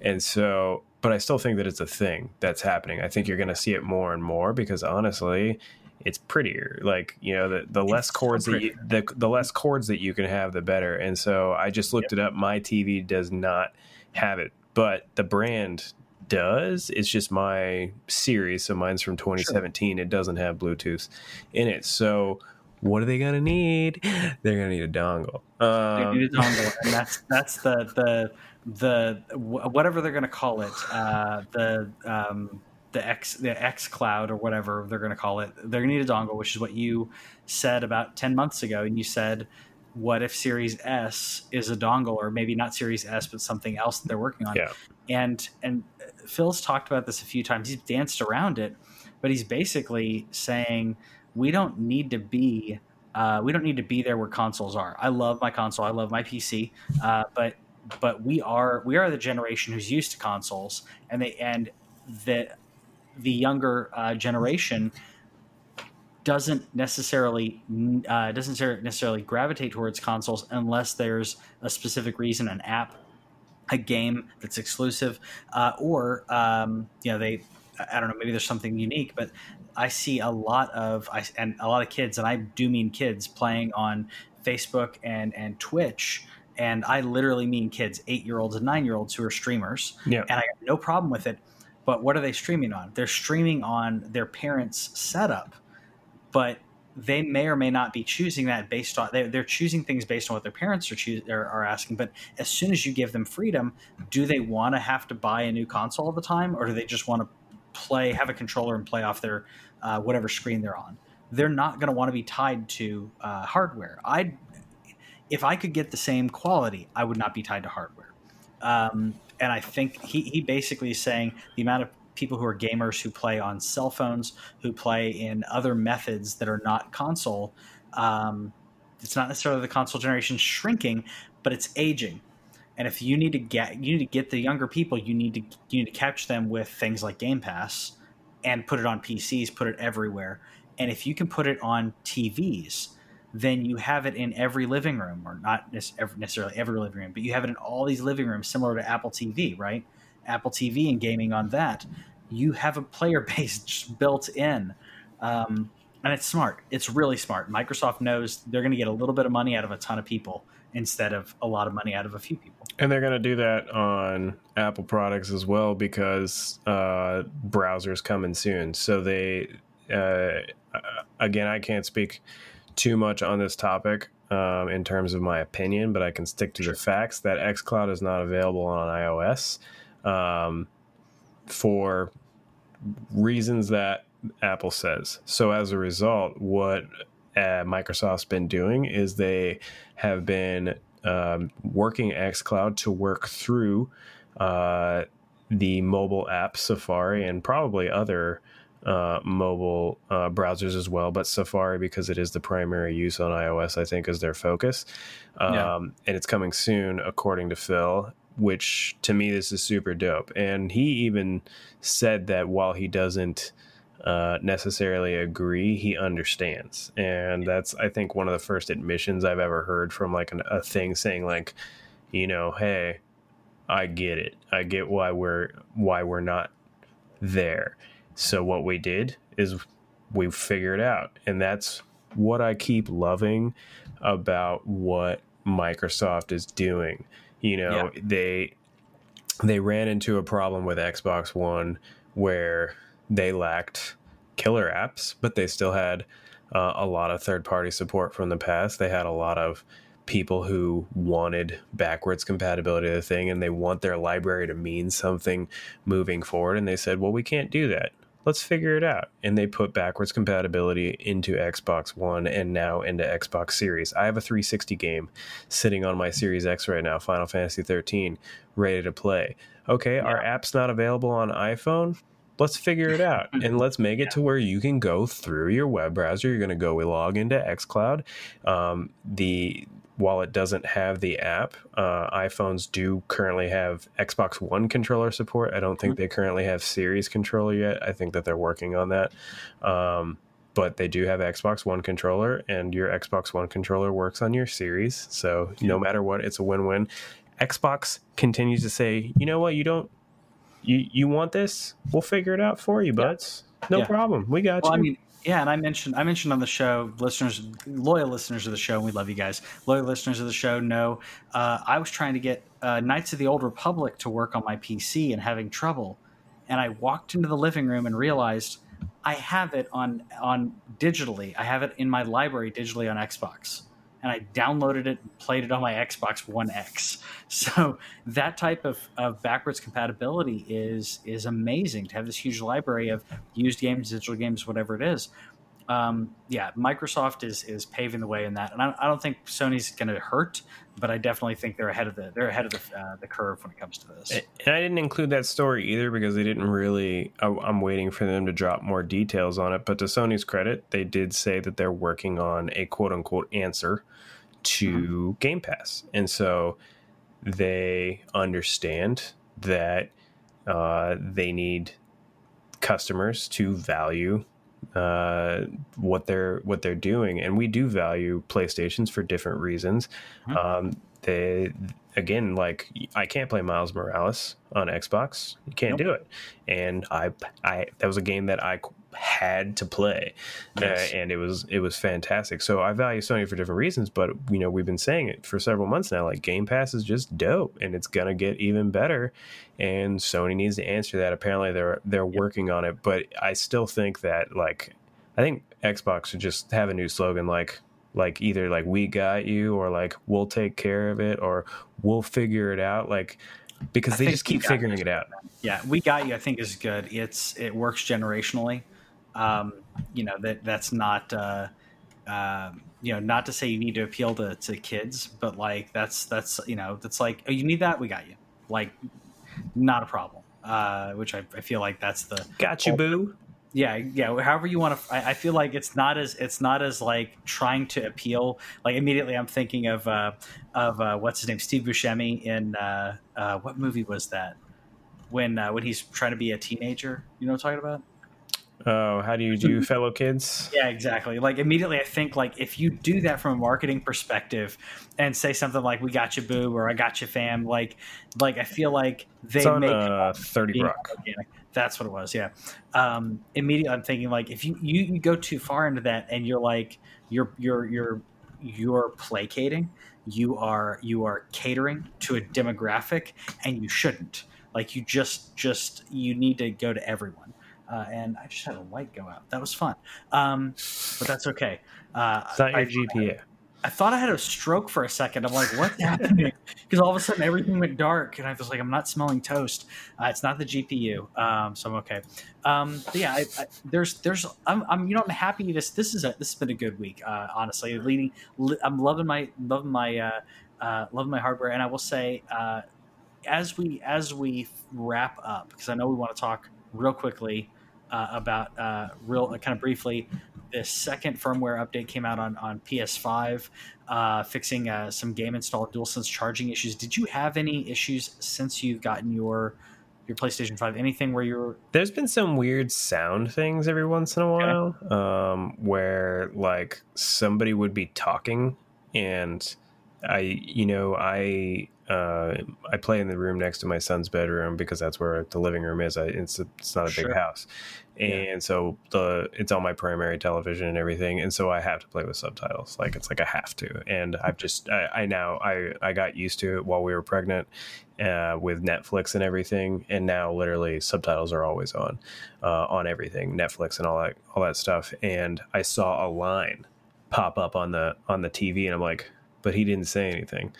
[SPEAKER 2] and so. But I still think that it's a thing that's happening. I think you're going to see it more and more because honestly, it's prettier. Like you know, the, the less chords so that you, the the less cords that you can have, the better. And so I just looked yep. it up. My TV does not have it, but the brand does. It's just my series, so mine's from 2017. Sure. It doesn't have Bluetooth in it. So what are they gonna need? They're gonna need a dongle.
[SPEAKER 1] Um, they need a um, dongle, and that's that's the the the whatever they're gonna call it. Uh, the um, the X the X Cloud or whatever they're going to call it. They're going to need a dongle, which is what you said about ten months ago, and you said, "What if Series S is a dongle, or maybe not Series S, but something else that they're working on?"
[SPEAKER 2] Yeah.
[SPEAKER 1] And and Phil's talked about this a few times. He's danced around it, but he's basically saying we don't need to be uh, we don't need to be there where consoles are. I love my console. I love my PC, uh, but but we are we are the generation who's used to consoles, and they and that the younger uh, generation doesn't necessarily uh, doesn't necessarily gravitate towards consoles unless there's a specific reason, an app, a game that's exclusive, uh, or um, you know they I don't know maybe there's something unique, but I see a lot of I, and a lot of kids, and I do mean kids playing on Facebook and and Twitch. And I literally mean kids, eight year olds and nine year olds who are streamers.
[SPEAKER 2] Yeah.
[SPEAKER 1] And I have no problem with it but what are they streaming on? They're streaming on their parents' setup, but they may or may not be choosing that based on they're, they're choosing things based on what their parents are, choos- are, are asking. But as soon as you give them freedom, do they want to have to buy a new console all the time, or do they just want to play, have a controller, and play off their uh, whatever screen they're on? They're not going to want to be tied to uh, hardware. I, if I could get the same quality, I would not be tied to hardware. Um, and I think he, he basically is saying the amount of people who are gamers who play on cell phones, who play in other methods that are not console. Um, it's not necessarily the console generation shrinking, but it's aging. And if you need to get you need to get the younger people, you need to you need to catch them with things like Game Pass and put it on PCs, put it everywhere. And if you can put it on TVs, then you have it in every living room, or not necessarily every living room, but you have it in all these living rooms, similar to Apple TV, right? Apple TV and gaming on that. You have a player base built in. Um, and it's smart. It's really smart. Microsoft knows they're going to get a little bit of money out of a ton of people instead of a lot of money out of a few people.
[SPEAKER 2] And they're going to do that on Apple products as well because uh, browsers coming soon. So they, uh, again, I can't speak too much on this topic um, in terms of my opinion, but I can stick to sure. the facts that xCloud is not available on iOS um, for reasons that Apple says. So as a result, what uh, Microsoft's been doing is they have been um, working xCloud to work through uh, the mobile app Safari and probably other uh, mobile uh, browsers as well, but Safari because it is the primary use on iOS, I think, is their focus. Um, yeah. And it's coming soon, according to Phil. which to me this is super dope. And he even said that while he doesn't uh, necessarily agree, he understands, and that's I think one of the first admissions I've ever heard from like an, a thing saying like, you know, hey, I get it, I get why we're why we're not there. So what we did is we figured out, and that's what I keep loving about what Microsoft is doing. You know, yeah. they they ran into a problem with Xbox One where they lacked killer apps, but they still had uh, a lot of third party support from the past. They had a lot of people who wanted backwards compatibility of the thing and they want their library to mean something moving forward. And they said, well, we can't do that. Let's figure it out. And they put backwards compatibility into Xbox One and now into Xbox Series. I have a 360 game sitting on my Series X right now, Final Fantasy 13, ready to play. Okay, yeah. our app's not available on iPhone let's figure it out and let's make it yeah. to where you can go through your web browser you're going to go log into xcloud um, the while it doesn't have the app uh, iphones do currently have xbox one controller support i don't think mm-hmm. they currently have series controller yet i think that they're working on that um, but they do have xbox one controller and your xbox one controller works on your series so yeah. no matter what it's a win-win xbox continues to say you know what you don't you you want this? We'll figure it out for you, buds. Yeah. No yeah. problem. We got well, you. I mean,
[SPEAKER 1] yeah, and I mentioned I mentioned on the show, listeners, loyal listeners of the show, and we love you guys. Loyal listeners of the show know uh, I was trying to get uh, Knights of the Old Republic to work on my PC and having trouble, and I walked into the living room and realized I have it on on digitally. I have it in my library digitally on Xbox and I downloaded it and played it on my Xbox One X. So that type of, of backwards compatibility is is amazing to have this huge library of used games, digital games, whatever it is. Um, yeah, Microsoft is is paving the way in that, and I, I don't think Sony's going to hurt, but I definitely think they're ahead of the they're ahead of the uh, the curve when it comes to this.
[SPEAKER 2] And I didn't include that story either because they didn't really. I, I'm waiting for them to drop more details on it. But to Sony's credit, they did say that they're working on a quote unquote answer to mm-hmm. Game Pass, and so they understand that uh, they need customers to value uh, what they're what they're doing, and we do value PlayStations for different reasons. Mm-hmm. Um, they again, like I can't play Miles Morales on Xbox. You can't nope. do it, and I I that was a game that I had to play, uh, uh, and it was it was fantastic. So I value Sony for different reasons, but you know we've been saying it for several months now. Like Game Pass is just dope, and it's gonna get even better. And Sony needs to answer that. Apparently they're they're yep. working on it, but I still think that like I think Xbox should just have a new slogan like like either like we got you or like we'll take care of it or we'll figure it out like because I they just keep figuring it out.
[SPEAKER 1] Yeah, we got you. I think is good. It's it works generationally. Um, you know that that's not uh, uh, you know not to say you need to appeal to, to kids, but like that's that's you know that's like oh you need that we got you like not a problem. Uh, which I, I feel like that's the
[SPEAKER 2] got you boo.
[SPEAKER 1] Yeah, yeah. However you want to. I, I, feel like it's not as it's not as like trying to appeal. Like immediately, I'm thinking of uh, of uh, what's his name, Steve Buscemi in uh, uh, what movie was that? When uh, when he's trying to be a teenager, you know what I'm talking about?
[SPEAKER 2] Oh, how do you do, fellow kids?
[SPEAKER 1] Yeah, exactly. Like immediately, I think like if you do that from a marketing perspective, and say something like "We got you, boo" or "I got you, fam," like, like I feel like they
[SPEAKER 2] it's on,
[SPEAKER 1] make
[SPEAKER 2] uh, Thirty Rock.
[SPEAKER 1] That's what it was. Yeah. Um, immediately, I'm thinking like if you, you you go too far into that, and you're like you're you're you're you're placating, you are you are catering to a demographic, and you shouldn't. Like you just just you need to go to everyone uh, and I just had a light go out. That was fun, um, but that's okay. Uh,
[SPEAKER 2] it's not your I, GPU.
[SPEAKER 1] I, I, thought I had a stroke for a second. I'm like, what's happening? Because all of a sudden everything went dark, and I was like, I'm not smelling toast. Uh, it's not the GPU, um, so I'm okay. Um, yeah, I, I, there's there's I'm, I'm, you know I'm happy. This this is a this has been a good week. Uh, honestly, leading I'm loving my loving my uh, uh, loving my hardware, and I will say as we as we wrap up because I know we want to talk real quickly uh, about uh, real kind of briefly the second firmware update came out on on PS5, uh, fixing uh, some game install DualSense charging issues. Did you have any issues since you've gotten your your PlayStation 5? Anything where you're
[SPEAKER 2] There's been some weird sound things every once in a while, um, where like somebody would be talking, and I, you know, I uh, I play in the room next to my son's bedroom because that's where the living room is. I, it's a, it's not a
[SPEAKER 1] Sure.
[SPEAKER 2] big house, and
[SPEAKER 1] Yeah.
[SPEAKER 2] so the it's on my primary television and everything, and so I have to play with subtitles. Like it's like I have to, and I've just I, I now I I got used to it while we were pregnant. Uh, with Netflix and everything, and now literally subtitles are always on, uh, on everything, Netflix and all that, all that stuff. And I saw a line pop up on the on the TV, and I'm like, but he didn't say anything.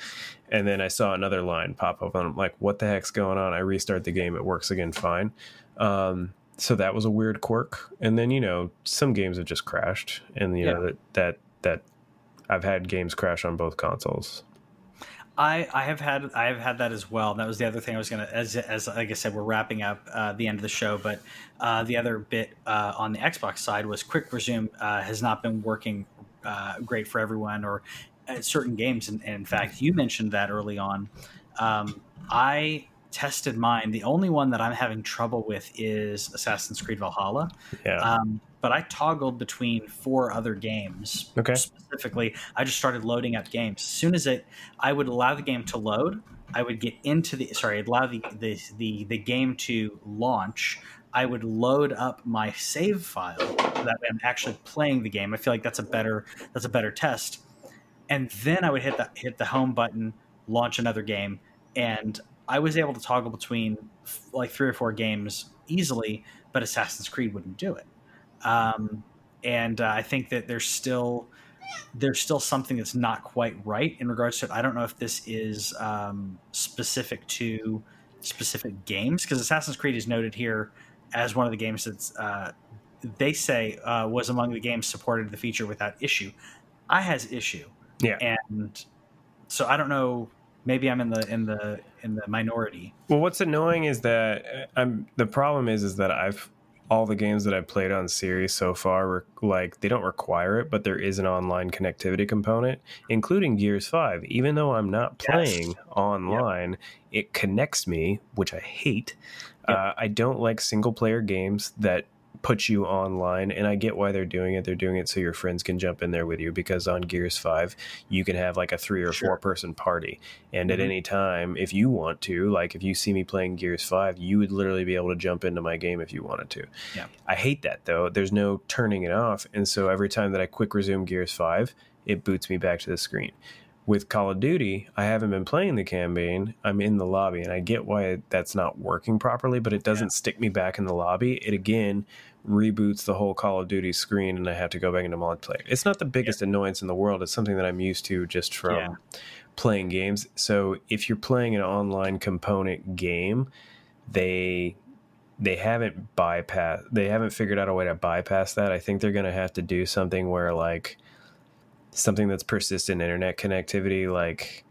[SPEAKER 2] And then I saw another line pop up, and I'm like, what the heck's going on? I restart the game, it works again fine. Um, so that was a weird quirk. And then you know, some games have just crashed, and you know that that that I've had games crash on both consoles.
[SPEAKER 1] I, I have had I have had that as well. That was the other thing I was gonna as as like I said we're wrapping up uh, the end of the show, but uh, the other bit uh, on the Xbox side was Quick Resume uh, has not been working uh, great for everyone or uh, certain games. And, and in fact, you mentioned that early on. Um, I tested mine. The only one that I'm having trouble with is Assassin's Creed Valhalla.
[SPEAKER 2] Yeah.
[SPEAKER 1] Um, but I toggled between four other games.
[SPEAKER 2] Okay.
[SPEAKER 1] Specifically, I just started loading up games. As soon as it, I would allow the game to load. I would get into the sorry, I'd allow the the the, the game to launch. I would load up my save file so that way I'm actually playing the game. I feel like that's a better that's a better test. And then I would hit the hit the home button, launch another game, and I was able to toggle between like three or four games easily. But Assassin's Creed wouldn't do it um, and uh, I think that there's still there's still something that's not quite right in regards to it. I don't know if this is um, specific to specific games because Assassin's Creed is noted here as one of the games that's uh, they say uh, was among the games supported the feature without issue. I has issue,
[SPEAKER 2] Yeah.
[SPEAKER 1] and so I don't know. Maybe I'm in the in the in the minority.
[SPEAKER 2] Well, what's annoying is that uh, I'm the problem is is that I've all the games that I've played on series so far were like they don't require it, but there is an online connectivity component, including Gears Five. Even though I'm not
[SPEAKER 1] Yes.
[SPEAKER 2] playing online, it connects me, which I hate.
[SPEAKER 1] Yep.
[SPEAKER 2] Uh, I don't like single player games that put you online, and I get why they're doing it. They're doing it so your friends can jump in there with you because on Gears Five, you can have like a three or
[SPEAKER 1] Sure.
[SPEAKER 2] four person party, and at
[SPEAKER 1] Mhm.
[SPEAKER 2] any time, if you want to, like if you see me playing Gears 5, you would literally be able to jump into my game if you wanted to.
[SPEAKER 1] Yeah.
[SPEAKER 2] I hate that though. There's no turning it off. And so every time that I quick resume Gears 5, it boots me back to the screen. With Call of Duty, I haven't been playing the campaign. I'm in the lobby, and I get why that's not working properly, but it doesn't stick me back in the lobby. It again reboots the whole Call of Duty screen, and I have to go back into multiplayer. It's not the biggest annoyance in the world. It's something that I'm used to just from
[SPEAKER 1] Yeah.
[SPEAKER 2] playing games. So if you're playing an online component game, they they haven't bypass they haven't figured out a way to bypass that. I think they're going to have to do something where like something that's persistent internet connectivity like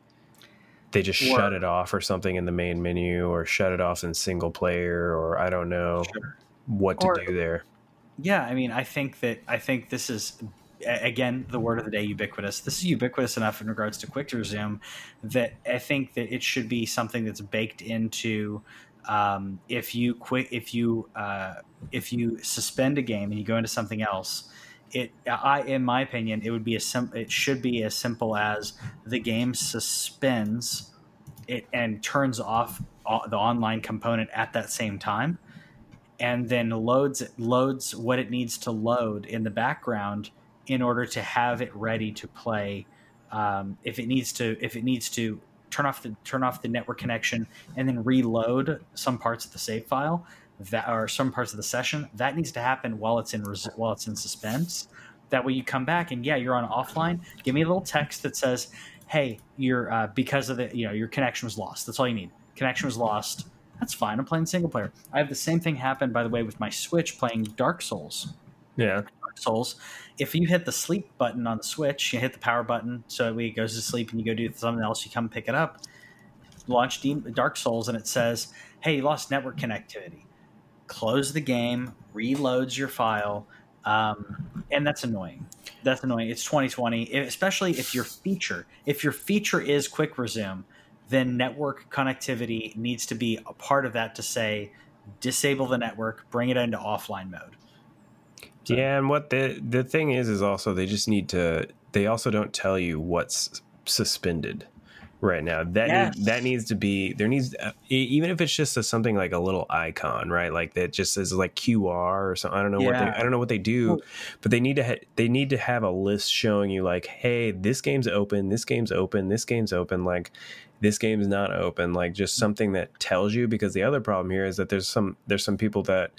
[SPEAKER 2] they just
[SPEAKER 1] Or-
[SPEAKER 2] shut it off or something in the main menu or shut it off in single player or I don't know
[SPEAKER 1] Sure.
[SPEAKER 2] what to
[SPEAKER 1] Or-
[SPEAKER 2] do there.
[SPEAKER 1] Yeah, I mean, I think that I think this is again the word of the day ubiquitous. This is ubiquitous enough in regards to quick to resume that I think that it should be something that's baked into um, if you quit if you uh, if you suspend a game and you go into something else. It, I, in my opinion, it would be a sim- It should be as simple as the game suspends it and turns off the online component at that same time and then loads loads what it needs to load in the background in order to have it ready to play. Um, if it needs to, if it needs to turn off the turn off the network connection and then reload some parts of the save file that or some parts of the session, that needs to happen while it's in res- while it's in suspense. That way, you come back and yeah, you're on offline. Give me a little text that says, "Hey, you're uh, because of the you know your connection was lost." That's all you need. Connection was lost. That's fine. I'm playing single player. I have the same thing happen, by the way, with my Switch playing Dark Souls.
[SPEAKER 2] Yeah.
[SPEAKER 1] Dark Souls. If you hit the sleep button on the Switch, you hit the power button, so it goes to sleep, and you go do something else. You come pick it up, launch Dark Souls, and it says, "Hey, you lost network connectivity." Close the game, reloads your file. um, and that's annoying. That's annoying. It's 2020, especially if your feature if your feature is quick resume, then network connectivity needs to be a part of that to say disable the network, bring it into offline mode.
[SPEAKER 2] So, yeah, and what the the thing is is also they just need to they also don't tell you what's suspended right now. That yes. need, that needs to be there needs uh, even if it's just a, something like a little icon, right? Like that just says like QR or something. I don't know yeah. what they I don't know what they do, but they need to ha- they need to have a list showing you like, hey, this game's open, this game's open, this game's open. Like this game's not open. Like just something that tells you because the other problem here is that there's some there's some people that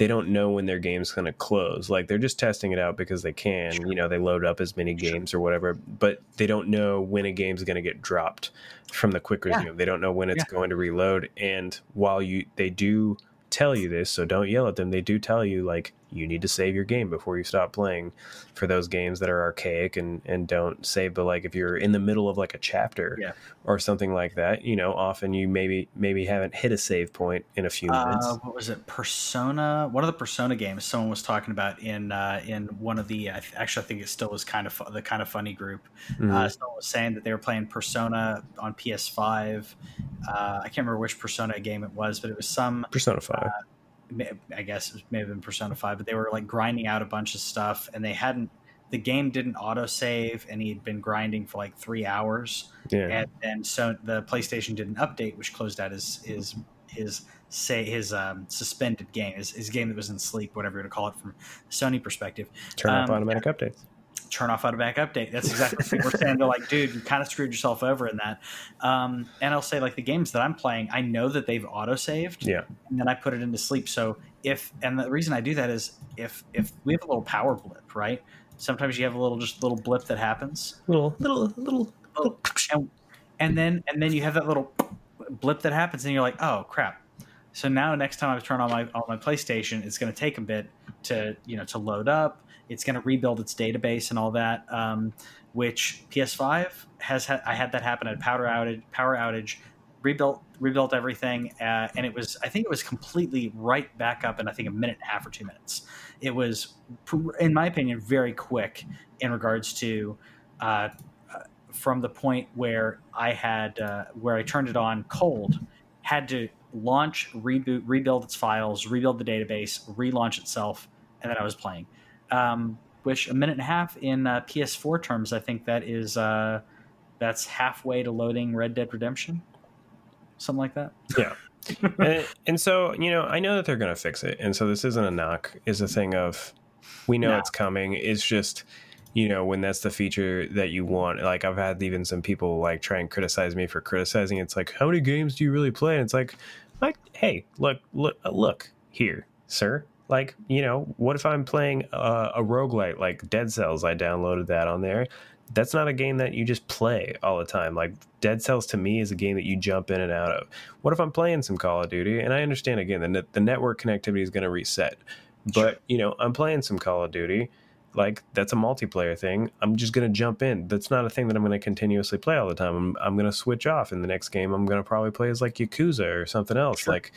[SPEAKER 2] they don't know when their game's going to close. Like they're just testing it out because they can. Sure. You know, they load up as many games or whatever, but they don't know when a game's going to get dropped from the quick resume. Yeah. They don't know when it's yeah. going to reload. And while you they do tell you this, so don't yell at them. They do tell you like you need to save your game before you stop playing for those games that are archaic and and don't save but like if you're in the middle of like a chapter yeah. or something like that you know often you maybe maybe haven't hit a save point in a few minutes. uh,
[SPEAKER 1] what was it? Persona? One of the persona games someone was talking about in uh, in one of the actually i think it still was kind of the kind of funny group. Mm-hmm. uh, someone was saying that they were playing persona on ps5 uh, i can't remember which persona game it was but it was some
[SPEAKER 2] persona 5
[SPEAKER 1] I guess it may have been Persona Five, but they were like grinding out a bunch of stuff, and they hadn't. The game didn't auto save, and he had been grinding for like three hours. Yeah. And, and so the PlayStation did an update, which closed out his his his say his um, suspended game, his, his game that was in sleep, whatever you want to call it from Sony perspective.
[SPEAKER 2] Turn off um, automatic updates
[SPEAKER 1] turn off automatic update. That's exactly what we're saying. They're like, dude, you kind of screwed yourself over in that. Um, and I'll say, like, the games that I'm playing, I know that they've auto saved.
[SPEAKER 2] Yeah.
[SPEAKER 1] And then I put it into sleep. So if, and the reason I do that is if, if we have a little power blip, right? Sometimes you have a little, just little blip that happens.
[SPEAKER 2] Little, little, little, little.
[SPEAKER 1] And, and then, and then you have that little blip that happens and you're like, oh crap. So now next time I turn on my, on my PlayStation, it's going to take a bit to, you know, to load up it's going to rebuild its database and all that. Um, which PS5 has had. I had that happen at power outage. Power outage, rebuilt rebuilt everything, uh, and it was. I think it was completely right back up in I think a minute and a half or two minutes. It was, in my opinion, very quick in regards to. Uh, from the point where I had uh, where I turned it on cold, had to launch, reboot, rebuild its files, rebuild the database, relaunch itself, and then I was playing um, which a minute and a half in uh, PS4 terms, I think that is uh, that's halfway to loading Red Dead Redemption, something like that.
[SPEAKER 2] Yeah. and, and, so you know, I know that they're going to fix it, and so this isn't a knock. Is a thing of we know no. it's coming. It's just you know when that's the feature that you want. Like I've had even some people like try and criticize me for criticizing. It's like how many games do you really play? And it's like like hey look look look here sir like you know what if i'm playing a, a roguelite like dead cells i downloaded that on there. That's not a game that you just play all the time. Like dead cells to me is a game that you jump in and out of. What if i'm playing some call of duty? And i understand again the, net, the network connectivity is going to reset. But sure. you know i'm playing some call of duty. Like that's a multiplayer thing. I'm just going to jump in. That's not a thing that i'm going to continuously play all the time. I'm, I'm going to switch off in the next game. I'm going to probably play as like yakuza or something else. Sure. like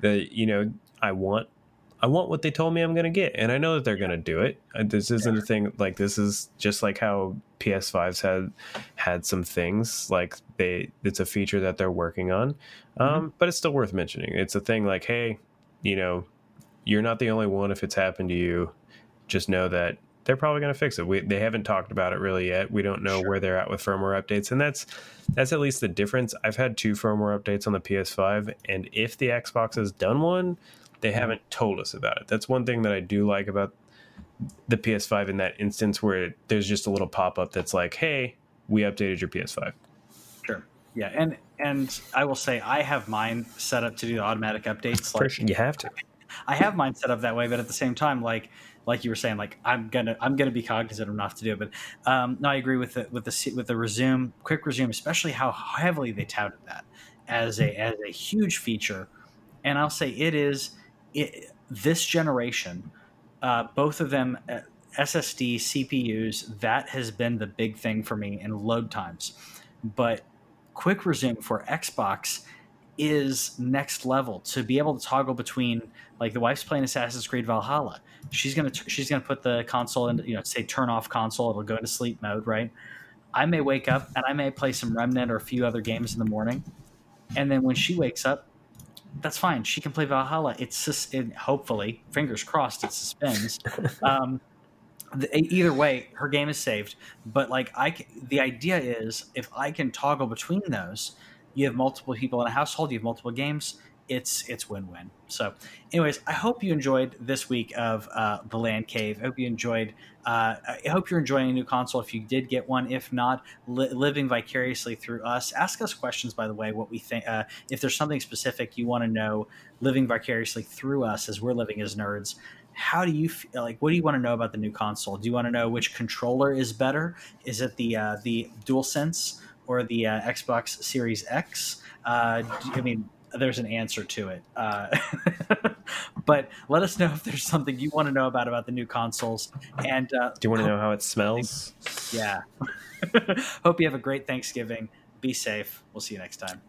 [SPEAKER 2] the you know i want I want what they told me I'm going to get, and I know that they're going to do it. Uh, this isn't a thing like this is just like how PS5s had had some things like they. It's a feature that they're working on, um, mm-hmm. but it's still worth mentioning. It's a thing like, hey, you know, you're not the only one. If it's happened to you, just know that they're probably going to fix it. We, they haven't talked about it really yet. We don't know sure. where they're at with firmware updates, and that's that's at least the difference. I've had two firmware updates on the PS5, and if the Xbox has done one, they haven't told us about it. That's one thing that I do like about the PS5 in that instance where there's just a little pop up that's like, "Hey, we updated your PS5."
[SPEAKER 1] Sure. Yeah, and and I will say I have mine set up to do automatic updates. Like,
[SPEAKER 2] sure, you have to.
[SPEAKER 1] I have mine set up that way, but at the same time, like like you were saying, like I'm gonna I'm gonna be cognizant enough to do it. But um, no, I agree with the with the with the resume quick resume, especially how heavily they touted that as a as a huge feature. And I'll say it is it, this generation, uh, both of them uh, SSD CPUs, that has been the big thing for me in load times. But quick resume for Xbox, is next level to be able to toggle between like the wife's playing Assassin's Creed Valhalla. She's gonna she's gonna put the console in you know say turn off console. It'll go into sleep mode, right? I may wake up and I may play some Remnant or a few other games in the morning, and then when she wakes up, that's fine. She can play Valhalla. It's it, hopefully, fingers crossed, it suspends. um, the, either way, her game is saved. But like I, the idea is if I can toggle between those, you have multiple people in a household, you have multiple games. It's it's win win. So, anyways, I hope you enjoyed this week of uh, the Land Cave. I hope you enjoyed. Uh, I hope you're enjoying a new console. If you did get one, if not, li- living vicariously through us. Ask us questions, by the way, what we think. Uh, if there's something specific you want to know, living vicariously through us as we're living as nerds how do you feel like what do you want to know about the new console do you want to know which controller is better is it the uh, the DualSense or the uh, xbox series x uh, i mean there's an answer to it. Uh, but let us know if there's something you want to know about about the new consoles and uh,
[SPEAKER 2] do you want to know how it smells?
[SPEAKER 1] Yeah. Hope you have a great thanksgiving. Be safe. We'll see you next time